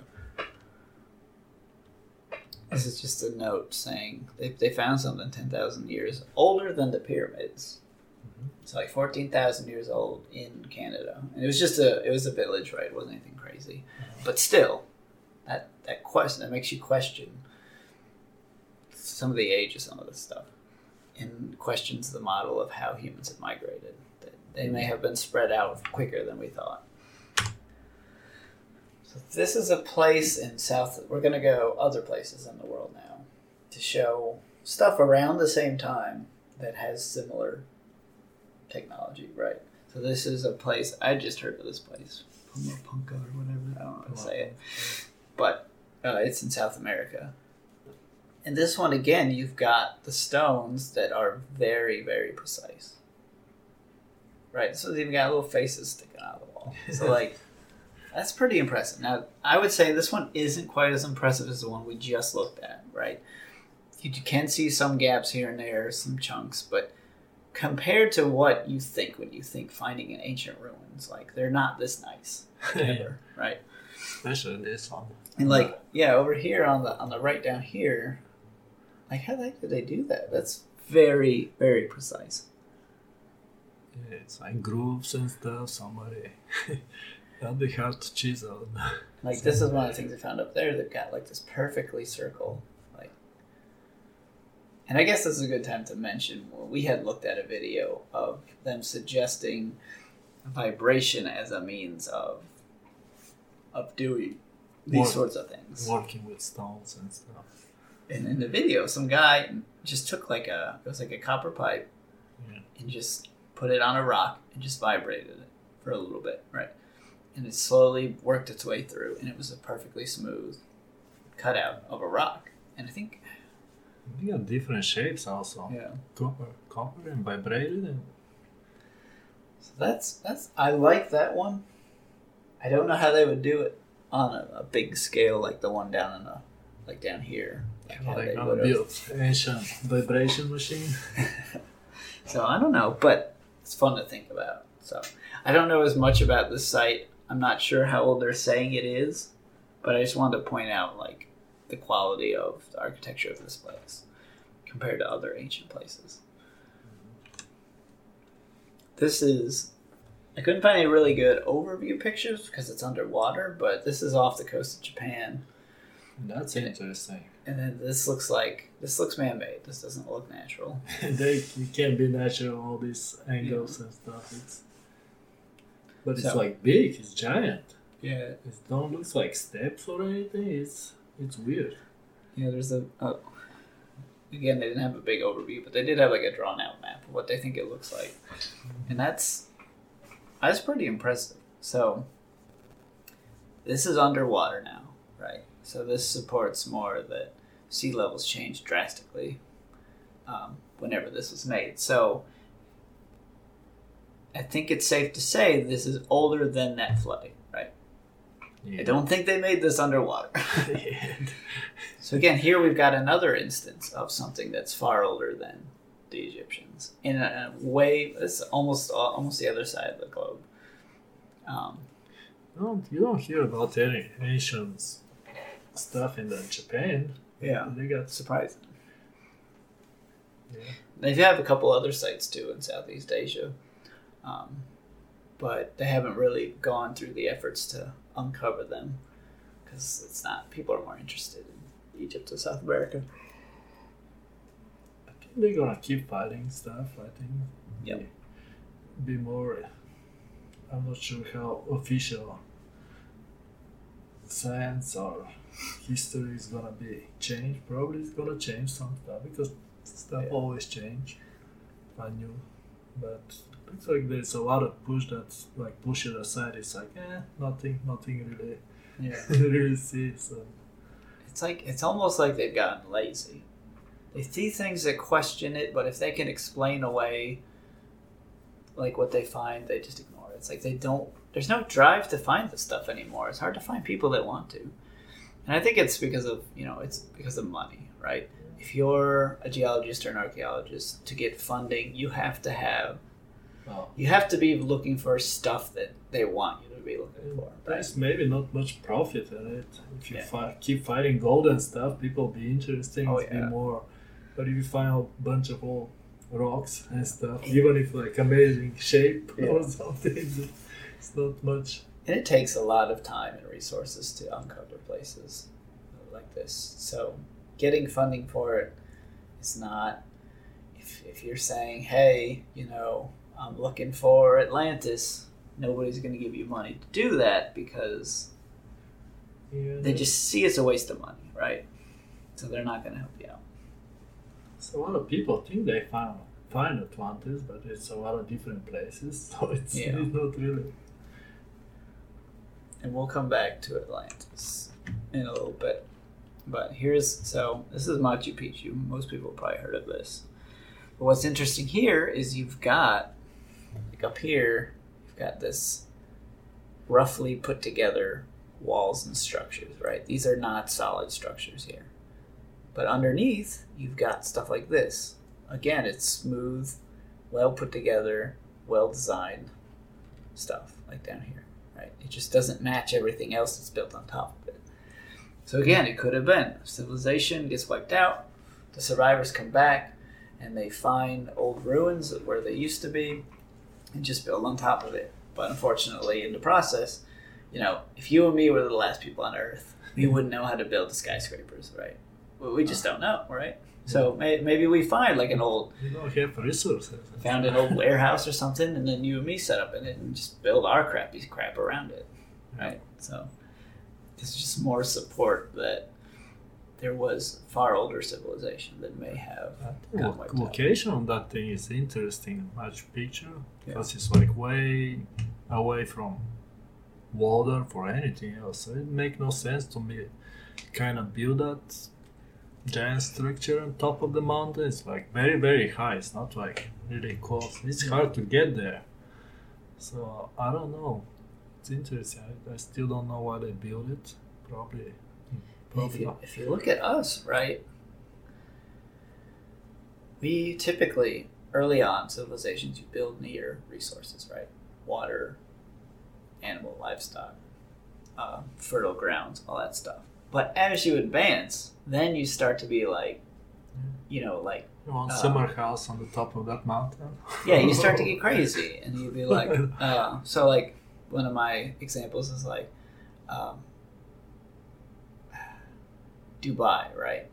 This is just a note saying they, they found something ten thousand years older than the pyramids. Mhm. It's like fourteen thousand years old in Canada, and it was just a it was a village, right? It wasn't anything crazy, but still, that that question that makes you question some of the age of some of this stuff, and questions the model of how humans have migrated. They may have been spread out quicker than we thought. So this is a place in South. We're gonna go other places in the world now to show stuff around the same time that has similar technology, right? So this is a place I just heard of this place, Pumapunka or whatever. I don't know how to say it, but uh, it's in South America. And this one again, you've got the stones that are very, very precise. Right, this one's even got little faces sticking out of the wall. So like, that's pretty impressive. Now, I would say this one isn't quite as impressive as the one we just looked at. Right, you can see some gaps here and there, some chunks, but compared to what you think when you think finding an ancient ruins, like they're not this nice, ever, right? Especially this one. And like, uh, yeah, over here on the on the right down here, like how the heck did they do that? That's very very precise. Yeah, it's like grooves and stuff. Somebody that'd be hard to chisel. Like this is one of the things I found up there. They've got like this perfectly circle, like. And I guess this is a good time to mention we had looked at a video of them suggesting vibration as a means of of doing these Work. sorts of things. Working with stones and stuff. And in the video, some guy just took like a it was like a copper pipe Yeah. and just put it on a rock and just vibrated it for a little bit, right? And it slowly worked its way through, and it was a perfectly smooth cutout of a rock. And I think, They got different shapes also. yeah, Copper, copper and vibrated and so that's that's I like that one. I don't know how they would do it on a, a big scale like the one down in the like down here. Like how they're they gonna would've- ancient vibration machine. so I don't know, but it's fun to think about. So I don't know as much about this site. I'm not sure how old they're saying it is, but I just wanted to point out like the quality of the architecture of this place compared to other ancient places. This is I couldn't find any really good overview pictures because it's underwater, but this is off the coast of Japan. That's Yeah. interesting. And then this looks like this looks man-made. This doesn't look natural. they it can't be natural all these angles and stuff. It's but it's So- like big. It's giant. Yeah, It don't look like steps or anything. It's it's weird. Yeah, there's a. Oh, again, they didn't have a big overview, but they did have like a drawn out map of what they think it looks like, and that's that's pretty impressive. So this is underwater now, right? So this supports more that sea levels change drastically um, whenever this was made. So I think it's safe to say this is older than that flooding, right? Yeah. I don't think they made this underwater. So again, here we've got another instance of something that's far older than the Egyptians in a, a way. It's almost almost the other side of the globe. Um, You don't you don't hear about any ancient stuff in the Japan. Yeah, They got surprising. Yeah. They have a couple other sites too in Southeast Asia, um, but they haven't really gone through the efforts to uncover them because it's not. People are more interested in Egypt or South America. I think they're gonna keep fighting stuff. I think. Yep. Be, be more. I'm not sure how official science or history is gonna be changed. Probably it's gonna change some stuff because stuff Yeah. always change. I knew, but looks like there's a lot of push that's like push it aside. It's like eh, nothing, nothing really, Yeah. really see. So It's like it's almost like they've gotten lazy. They see things that question it, but if they can explain away like what they find, they just ignore it. It's like they don't there's no drive to find this stuff anymore. It's hard to find people that want to. And I think it's because of, you know, it's because of money, right? If you're a geologist or an archaeologist, to get funding, you have to have well, you have to be looking for stuff that they want you to be looking for. Right? There's maybe not much profit in it. If you Yeah. fi- keep finding gold and stuff, people will be interesting. Oh, to yeah. be more. But if you find a bunch of old rocks and stuff, even if like amazing shape Yeah. or something, it's not much. And it takes a lot of time and resources to uncover places like this. So getting funding for it is not if, if you're saying, hey, you know, I'm looking for Atlantis, nobody's going to give you money to do that because Yeah, they just see it's a waste of money, right? So they're not going to help you out. so a lot of people think they found find Atlantis, but it's a lot of different places, so it's, Yeah. it's not really. And we'll come back to Atlantis in a little bit. But here's so this is Machu Picchu. Most people probably heard of this. But what's interesting here is you've got like up here, you've got this roughly put together walls and structures, right? These are not solid structures here. But underneath, you've got stuff like this. Again, it's smooth, well put together, well designed stuff like down here, right? It just doesn't match everything else that's built on top of it. So again, it could have been civilization gets wiped out, the survivors come back, and they find old ruins of where they used to be, and just build on top of it. But unfortunately, in the process, you know, if you and me were the last people on Earth, we wouldn't know how to build the skyscrapers, right? Well, we just don't know, right? So may, maybe we find like an old You don't have resources. found an old warehouse or something, and then you and me set up in it and just build our crappy crap around it, right? So it's just more support that there was far older civilization that may have I think got lo- wiped out. location on that thing is interesting. Machu Picchu Yeah. because it's like way away from water for anything else. So it make no sense to me. Kind of build that giant structure on top of the mountain. It's like very very high. It's not like really close. It's hard to get there. So I don't know. It's interesting. I, I still don't know why they built it. Probably. If you, not. if you look at us, right, we typically, early on, civilizations, you build near resources, right? Water, animal, livestock, uh, fertile grounds, all that stuff. But as you advance, then you start to be like, you know, like, You want uh, summer house on the top of that mountain? yeah, you start to get crazy. And you'd be like, uh, so, like, one of my examples is like, um, Dubai, right?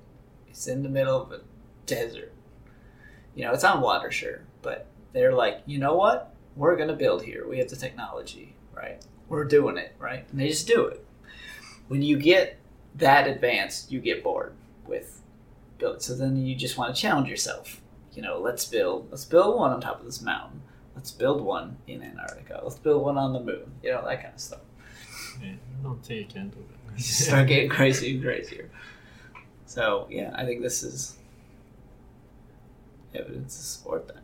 It's in the middle of a desert. You know, it's on water, sure, but they're like, you know what? We're gonna build here. We have the technology, right? We're doing it, right? And they just do it. When you get that advanced, you get bored with building. So then you just want to challenge yourself. You know, let's build. Let's build one on top of this mountain. Let's build one in Antarctica. Let's build one on the moon. You know, that kind of stuff. Yeah, I don't think you can do that. start getting crazy and crazier. So yeah, I think this is evidence to support that.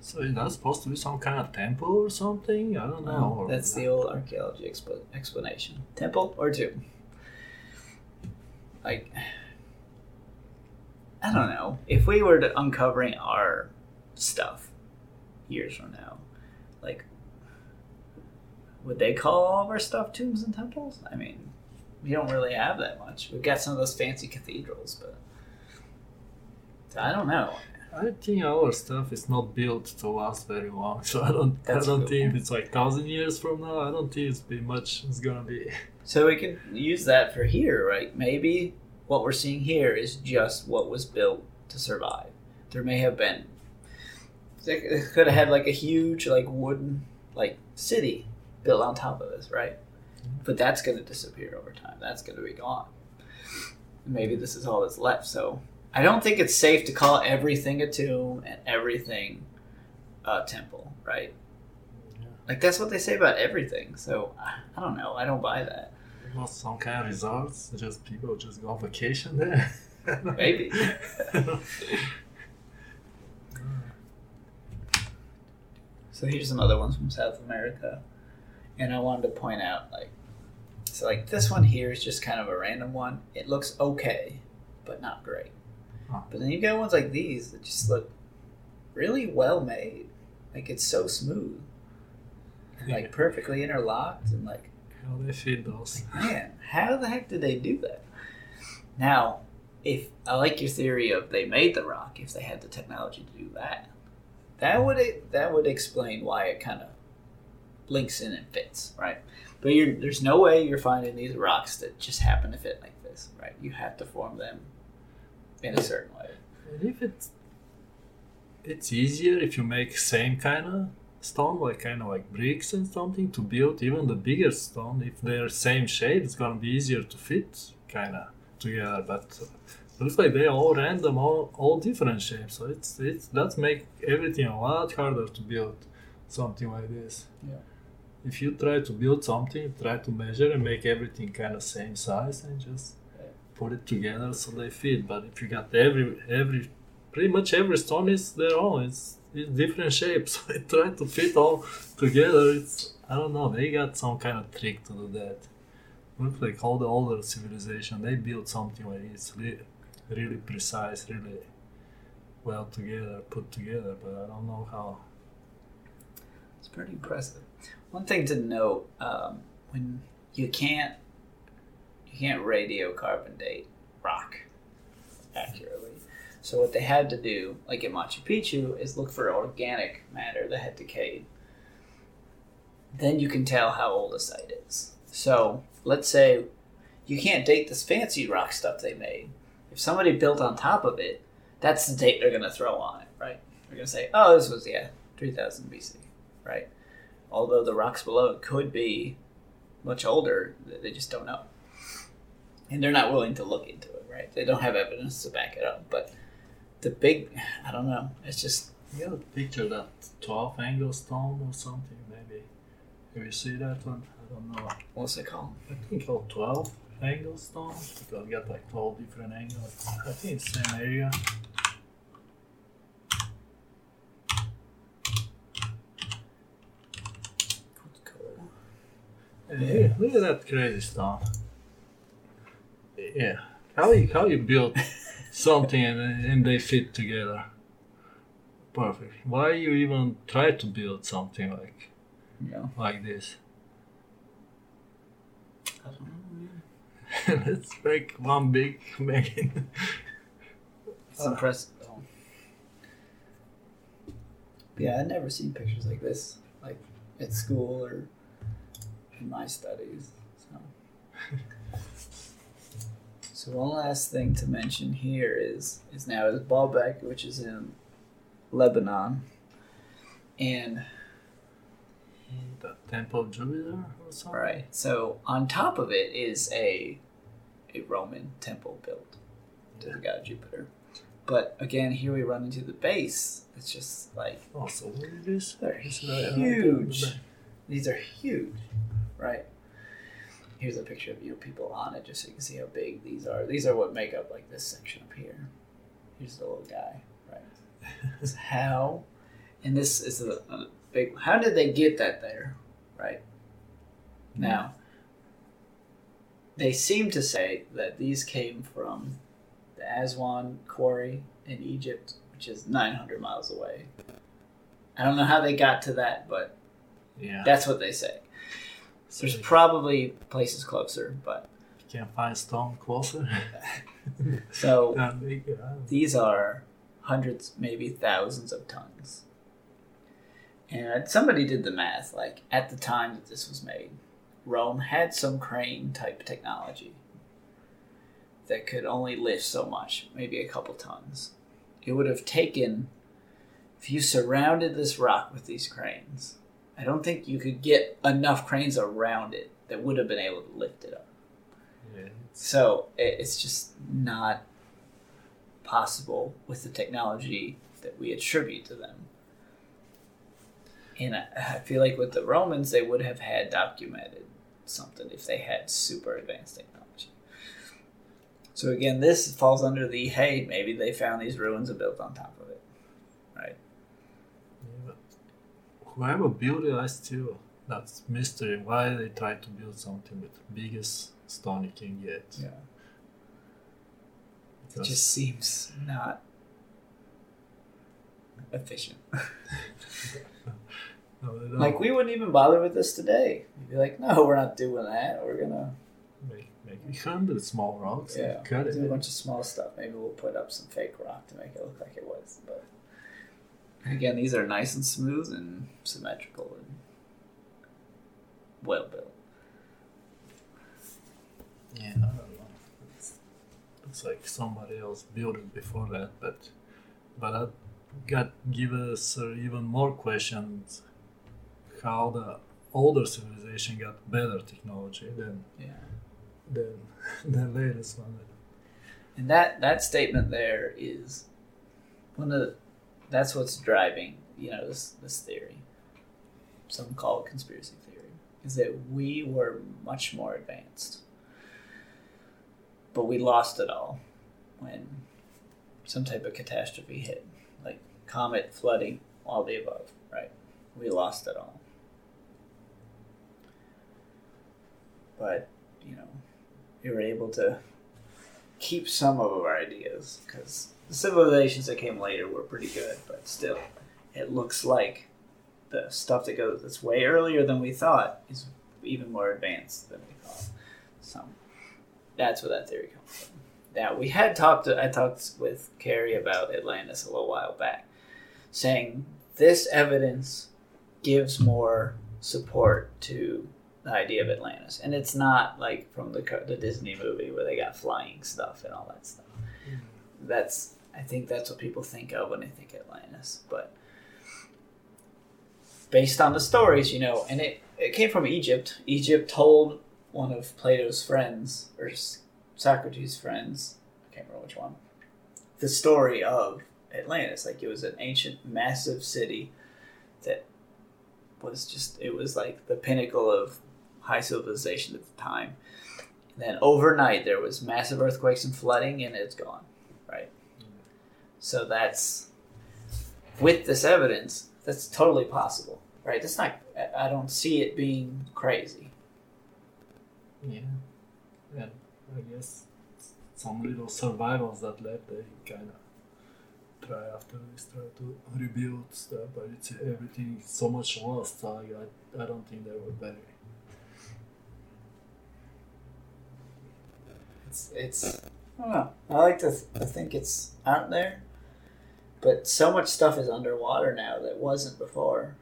So is that supposed to be some kind of temple or something? I don't know. Um, that's the old archaeology expo- explanation: temple or tomb. Like, I don't know if we were to uncovering our stuff years from now, like, would they call all of our stuff tombs and temples? I mean, we don't really have that much. We've got some of those fancy cathedrals, but I don't know. I think our stuff is not built to last very long, so I don't. That's I don't think it's like thousand years from now. I don't think it's be much. It's gonna be. So we can use that for here, right? Maybe what we're seeing here is just what was built to survive. There may have been. It could have had like a huge like wooden like city built on top of this, right? Mm-hmm. But that's going to disappear over time. That's going to be gone. Maybe this is all that's left. So I don't think it's safe to call everything a tomb and everything a temple, right? Yeah. Like that's what they say about everything. So I don't know. I don't buy that. Some kind of results. Just people just go on vacation there. Maybe. So here's some other ones from South America, and I wanted to point out like, so like this one here is just kind of a random one. It looks okay, but not great. But then you got ones like these that just look really well made. Like it's so smooth, and like perfectly interlocked, and like How they feed those? man, how the heck did they do that? Now, if I like your theory of they made the rock, if they had the technology to do that, that would that would explain why it kind of links in and fits, right? But you're, there's no way you're finding these rocks that just happen to fit like this, right? You have to form them in a certain way. And if it's it's easier if you make same kind of stone, like kind of like bricks and something to build even the bigger stone. If they're same shape, it's gonna be easier to fit kind of together. But uh, looks like they all random, all all different shapes. So it's it's that make everything a lot harder to build something like this. Yeah. If you try to build something, try to measure and make everything kind of same size and just Yeah. Put it together so they fit. But if you got every every pretty much every stone is their own. It's it's different shapes. So I try to fit all together. It's I don't know. They got some kind of trick to do that. Looks like all the older civilization they built something like this. Li- really precise, really well together, put together. But I don't know how. It's pretty impressive. One thing to note um, when you can't you can't radiocarbon date rock accurately. So what they had to do, like at Machu Picchu, is look for organic matter that had decayed. Then you can tell how old a site is. So let's say you can't date this fancy rock stuff they made. If somebody built on top of it, that's the date they're going to throw on it, right? They're going to say, oh, this was, yeah, 3000 BC, right? Although the rocks below it could be much older, they just don't know. And they're not willing to look into it, right? They don't have evidence to back it up. But the big, I don't know, it's just. You gotta picture that 12 angle stone or something, maybe. Have you see that one? I don't know. What's it called? I think called 12 angle stone because you got like 12 different angles. I think it's same area. Hey, look at that crazy stuff. Yeah. How you how you build something and, and they fit together? Perfect. Why you even try to build something like Yeah. like this? I don't know. Let's make one big making. It's impressive though. Yeah, I'd never seen pictures like this, like at school or in my studies. So, so one last thing to mention here is is now is Baalbek, which is in Lebanon, and the Temple of Jupiter or something. right. So on top of it is a a Roman temple built to the god Jupiter. But again, here we run into the base. It's just like Oh, so what is this? They're It's right- right huge. on the back. These are huge, right? Here's a picture of you know people on it, just so you can see how big these are. These are what make up like this section up here. Here's the little guy, right? So how, and this is a, a big. How did they get that there, right? Now, they seem to say that these came from the Aswan quarry in Egypt, which is 900 miles away. I don't know how they got to that, but Yeah. that's what they say. There's probably places closer, but you can't find stone closer. so these are hundreds, maybe thousands of tons. And somebody did the math. Like at the time that this was made, Rome had some crane type technology that could only lift so much, maybe a couple tons. It would have taken, if you surrounded this rock with these cranes, I don't think you could get enough cranes around it that would have been able to lift it up. yeah, So it's just not possible with the technology that we attribute to them. And I I feel like with the Romans, they would have had documented something if they had super advanced technology. So again, this falls under the hey, maybe they found these ruins and built on top of it. but whoever built it, I still that's mystery. Why they try to build something with biggest stone you can get? Yeah. It just seems not efficient. no, Like we wouldn't even bother with this today. We'd be like, no, we're not doing that. We're gonna make make hundred small rocks yeah, and cut it. do a bunch of small stuff. Maybe we'll put up some fake rock to make it look like it was. But again, these are nice and smooth and symmetrical and well built. Yeah, I don't know. It's, looks like somebody else built it before that, but but that got give us uh, even more questions. How the older civilization got better technology than Yeah. than the latest one. And that that statement there is one of the, that's what's driving you know this this theory. Some call it conspiracy theory. Is that we were much more advanced, but we lost it all when some type of catastrophe hit, like comet, flooding, all the above. Right? We lost it all. But you know, we were able to keep some of our ideas because the civilizations that came later were pretty good, but still, it looks like the stuff that goes that's way earlier than we thought is even more advanced than we thought. So that's where that theory comes from. Now we had talked. I talked with Carrie about Atlantis a little while back, saying this evidence gives more support to the idea of Atlantis, and it's not like from the the Disney movie where they got flying stuff and all that stuff. Mm-hmm. That's I think that's what people think of when they think Atlantis, but based on the stories, you know, and it it came from Egypt. Egypt told one of Plato's friends or Socrates' friends, I can't remember which one, the story of Atlantis. Like it was an ancient, massive city that was just it was like the pinnacle of high civilization at the time. And then overnight there was massive earthquakes and flooding and it's gone. So that's with this evidence, that's totally possible. Right? That's not I- I don't see it being crazy. Yeah, and I guess some little survivals that left, they kind of try after this, try to rebuild stuff, but it's everything so much lost. So I, I, I don't think they were very. It's it's I don't know. I like to, th- to think it's out there, but so much stuff is underwater now that wasn't before.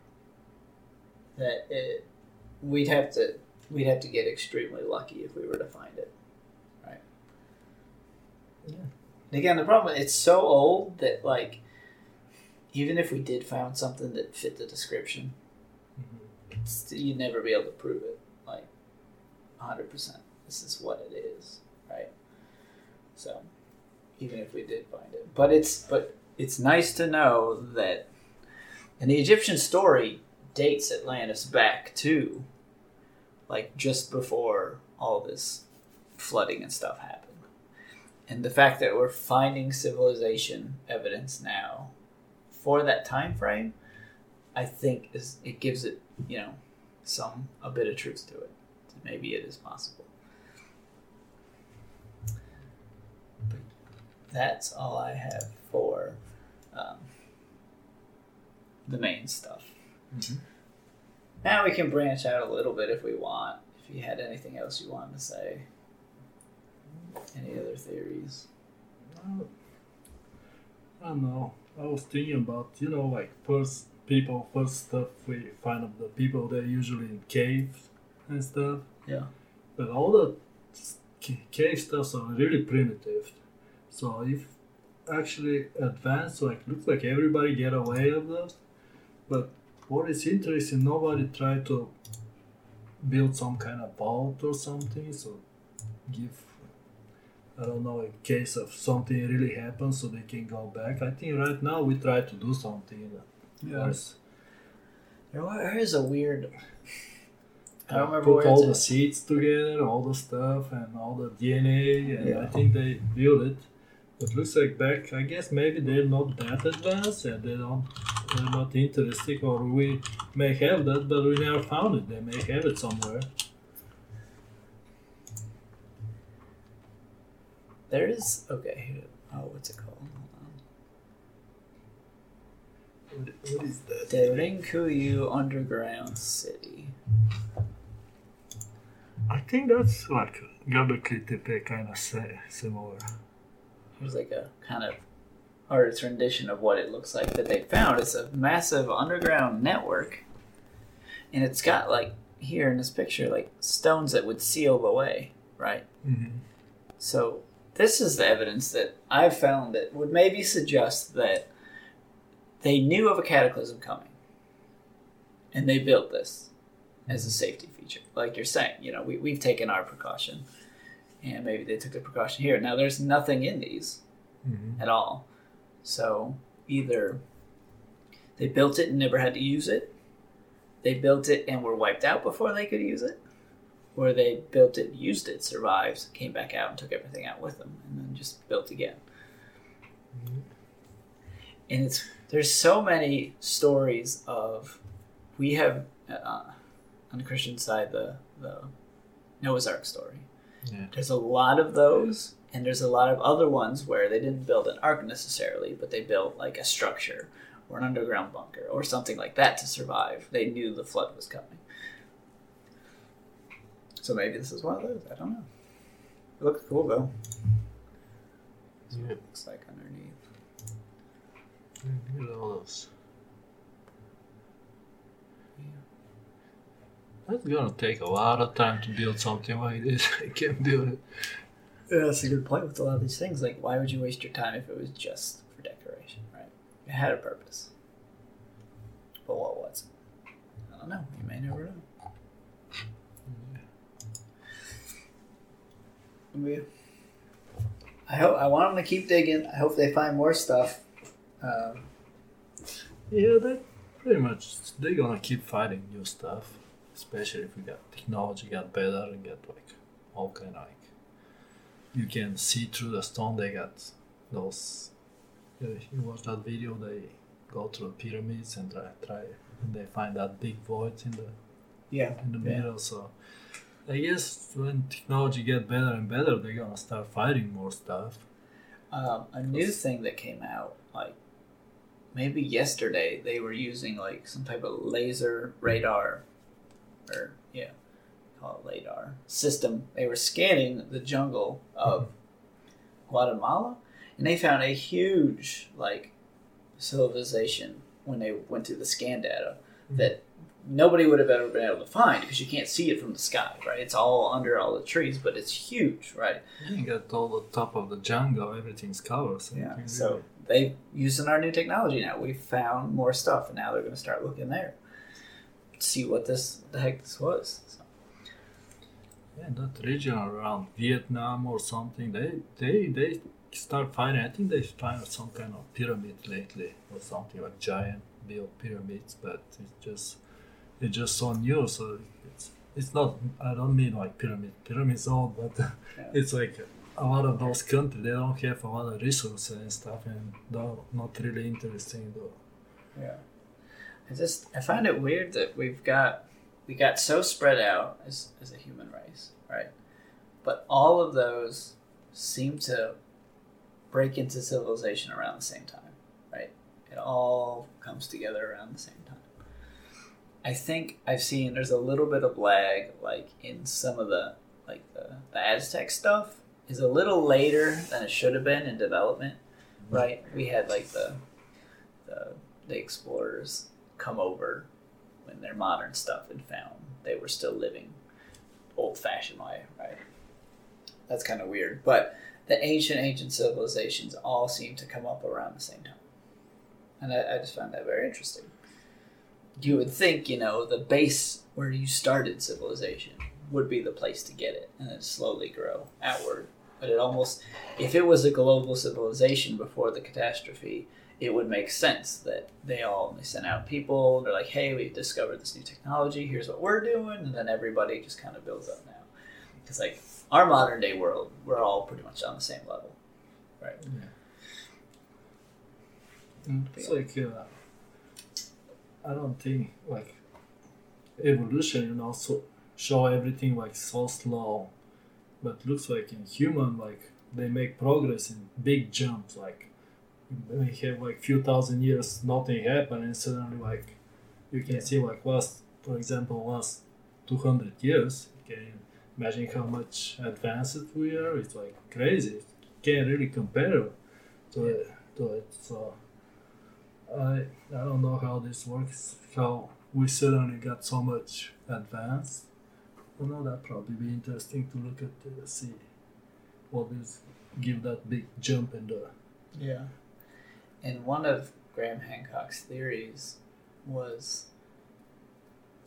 That it, we'd have to we'd have to get extremely lucky if we were to find it, right? Yeah. And again, the problem it's so old that like, even if we did find something that fit the description, it's, you'd never be able to prove it like 100% this is what it is right so even if we did find it but it's but it's nice to know that and the egyptian story dates atlantis back to like just before all this flooding and stuff happened and the fact that we're finding civilization evidence now for that time frame i think is it gives it you know some a bit of truth to it. Maybe it is possible. But that's all I have for um, the main stuff. Mhm. Now we can branch out a little bit if we want. If you had anything else you wanted to say, any other theories? Uh, I don't know. I was thinking about, you know, like first people, first stuff we find of the people, they're usually in caves and stuff. Yeah. But all the cave stuffs are really primitive. So if actually advanced, like looks like everybody get away of those. But what is interesting, nobody tried to build some kind of vault or something. So give I don't know, in case of something really happens so they can go back. I think right now we try to do something. Yes. There wa- there is a weird. I don't remember Put all the at. seeds together, all the stuff, and all the DNA, and Yeah. I think they built it. But looks like back, I guess maybe they're not that advanced, and they don't, they're not interested, or we may have that, but we never found it. They may have it somewhere. There is okay. Oh, what's it called? Hold on. What, what is that? Derinkuyu Underground City. I think that's like Göbekli kind of say similar. Here's like a kind of artist's rendition of what it looks like that they found. It's a massive underground network, and it's got like here in this picture like stones that would seal the way, right? Mm-hmm. So this is the evidence that I've found that would maybe suggest that they knew of a cataclysm coming, and they built this as a safety feature. Like you're saying, you know, we, we've taken our precaution, and maybe they took the precaution here. Now there's nothing in these Mm-hmm. at all, so either they built it and never had to use it, they built it and were wiped out before they could use it, or they built it, used it, survived, came back out and took everything out with them, and then just built again. And it's there's so many stories of we have uh, on the Christian side the the Noah's Ark story. Yeah. There's a lot of those, And there's a lot of other ones where they didn't build an ark necessarily, but they built like a structure or an underground bunker or something like that to survive. They knew the flood was coming. So maybe this is one of those. I don't know. It looks cool though. Yeah. it looks like underneath. Mm, look at all those. That's gonna take a lot of time to build something like this. I can't build it. Yeah, that's a good point with a lot of these things. Like, why would you waste your time if it was just for decoration, right? It had a purpose. But what was it? I don't know. You may never know. Yeah. I hope I want them to keep digging. I hope they find more stuff. Um, Yeah, they pretty much they're gonna keep finding new stuff, especially if we got technology got better and get like all kind of like you can see through the stone. They got those. You, you watch that video? They go through the pyramids and try try and they find that big void in the yeah. in the Yeah. middle. So I guess when technology get better and better, they're gonna start finding more stuff. Um, a new thing that came out, like maybe yesterday, they were using like some type of laser radar, or yeah, call it radar system. They were scanning the jungle of Guatemala, and they found a huge like civilization when they went through the scan data hmm. that nobody would have ever been able to find because you can't see it from the sky, right? It's all under all the trees, but it's huge, right? You got all the top of the jungle, everything's covered. So Yeah. So they using our new technology now. We found more stuff, and now they're going to start looking there, see what this the heck this was. So, Yeah, that region around Vietnam or something, they they they start finding. I think they find some kind of pyramid lately or something like giant built pyramids, but it's just it's just so new. So it's it's not. I don't mean like pyramid. Pyramids old, but Yeah. it's like a lot of those countries they don't have a lot of resources and stuff, and they're not really interesting though. yeah, I just I find it weird that we've got we got so spread out as as a human race, right? But all of those seem to break into civilization around the same time, right? It all comes together around the same time. I think I've seen there's a little bit of lag, like in some of the like the, the Aztec stuff is a little later than it should have been in development, right? We had like the the the explorers come over when their modern stuff had found they were still living old fashioned way, right? That's kind of weird, but the ancient ancient civilizations all seem to come up around the same time, and I, I just found that very interesting you would think, you know, the base where you started civilization would be the place to get it and then slowly grow outward. But it almost, if it was a global civilization before the catastrophe, it would make sense that they all they sent out people. They're like, "Hey, we've discovered this new technology. Here's what we're doing," and then everybody just kind of builds up now. Because like our modern day world, we're all pretty much on the same level, right? Yeah. It's like uh, I don't think like evolution, you know, so show everything like so slow, but looks like in human like they make progress in big jumps. Like we have like few thousand years, nothing happened, and suddenly like you can see like last, for example, last two hundred years. You can imagine how much advanced we are. It's like crazy. Can't really compare to it. To it. So. I I don't know how this works. How we suddenly got so much advanced. I know that probably be interesting to look at to see what is give that big jump in the Yeah. And one of Graham Hancock's theories was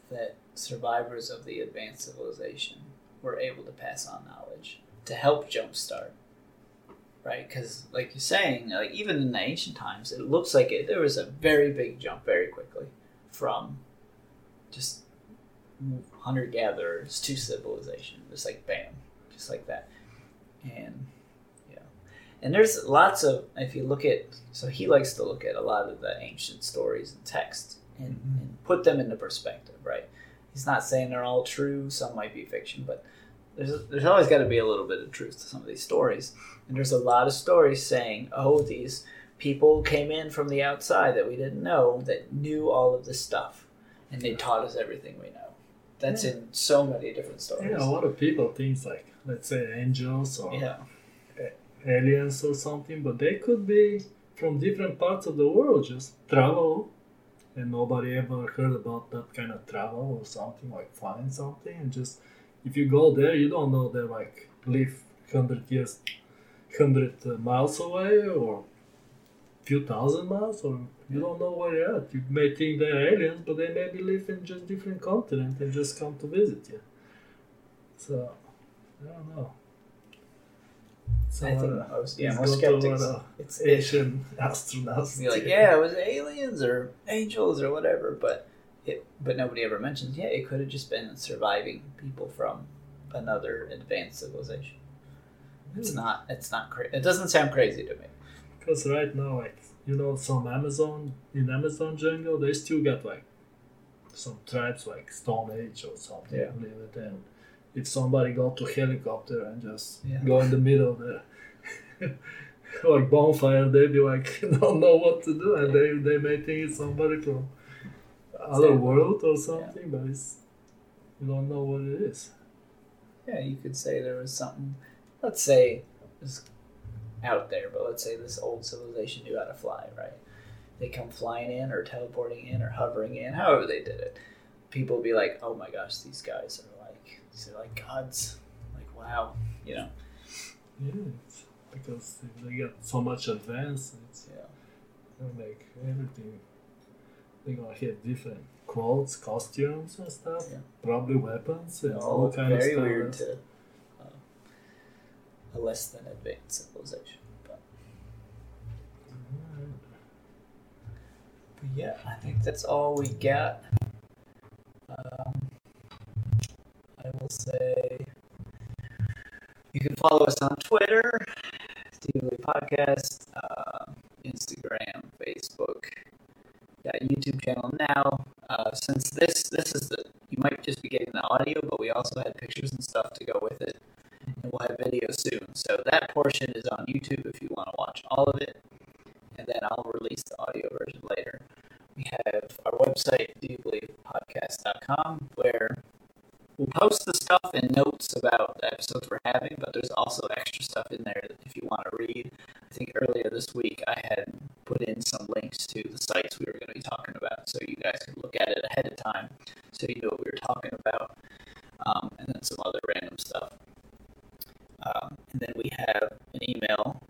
that survivors of the advanced civilization were able to pass on knowledge to help jumpstart. Right? Because, like you're saying, like even in the ancient times, it looks like it, there was a very big jump very quickly from just hunter gatherers to civilization. Just like bam, just like that. And and there's lots of if you look at so he likes to look at a lot of the ancient stories and texts and, Mhm. and put them into perspective right he's not saying they're all true some might be fiction but there's there's always got to be a little bit of truth to some of these stories, and there's a lot of stories saying, oh, these people came in from the outside that we didn't know that knew all of this stuff, and they taught us everything we know. That's in so many different stories. Yeah, a lot of people think like, let's say angels or Yeah. Aliens or something, but they could be from different parts of the world, just travel, and nobody ever heard about that kind of travel or something like flying something, and just if you go there, you don't know they like live hundred years, hundred uh, miles away or few thousand miles, or you don't know where you're at. You may think they're aliens, but they maybe live in just different continent and just come to visit you. So I don't know. So, I think uh, most yeah most skeptics. uh, It's it, ancient astronauts. be like, yeah, it was aliens or angels or whatever, but it but nobody ever mentions. Yeah, it could have just been surviving people from another advanced civilization. It's not. It's not crazy. It doesn't sound crazy to me. Because right now, like you know, some Amazon in Amazon jungle, they still got like some tribes like Stone Age or something. Yeah. Live and if somebody go to helicopter and just Yeah. go in the middle there, like bonfire, they'd be like don't know what to do, and they they may think it's somebody from other world or something, but it's you don't know what it is. Yeah, you could say there was something. Let's say it's out there, but let's say this old civilization knew how to fly, right? They come flying in or teleporting in or hovering in, however they did it. People would be like, "Oh my gosh, these guys are like, are like gods." Like, wow, you know. Yeah, because they got so much advanced. It's Yeah. gonna make everything. They're gonna have different clothes, costumes, and stuff. Yeah. Probably weapons and all all kind of very stuff. weird to uh, a less than advanced civilization. But yeah, I think that's all we got. Um, I will say you can follow us on Twitter, Steve Lee Podcast, uh, Instagram, Facebook, got YouTube channel now. Uh, since this this is the you might just be getting the audio, but we also had pictures and stuff to go with it, and we'll have video soon. So that portion is on YouTube if you want to watch all of it, and then I'll release the audio version later. We have our website, doyoubelievepodcast.com, where we'll post the stuff and notes about the episodes we're having, but there's also extra stuff in there that if you want to read. I think earlier this week I had put in some links to the sites we were going to be talking about, so you guys could look at it ahead of time, so you knew what we were talking about, um, and then some other random stuff. Um, and then we have an email.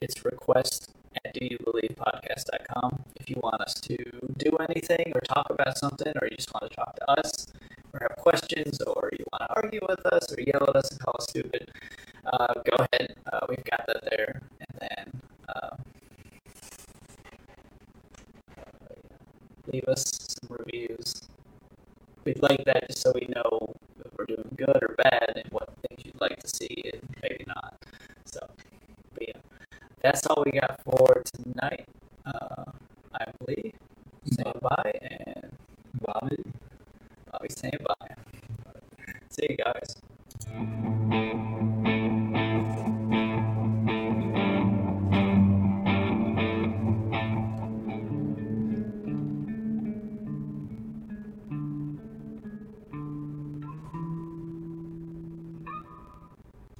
It's request at doyoubelievepodcast.com if you want us to do anything or talk about something, or you just want to talk to us, or have questions, or you want to argue with us, or yell at us and call us stupid. Uh, go ahead. Uh, we've got that there. And then uh, leave us some reviews. We'd like that just so we know if we're doing good or bad and what like to see and maybe not. So, but yeah, that's all we got for tonight.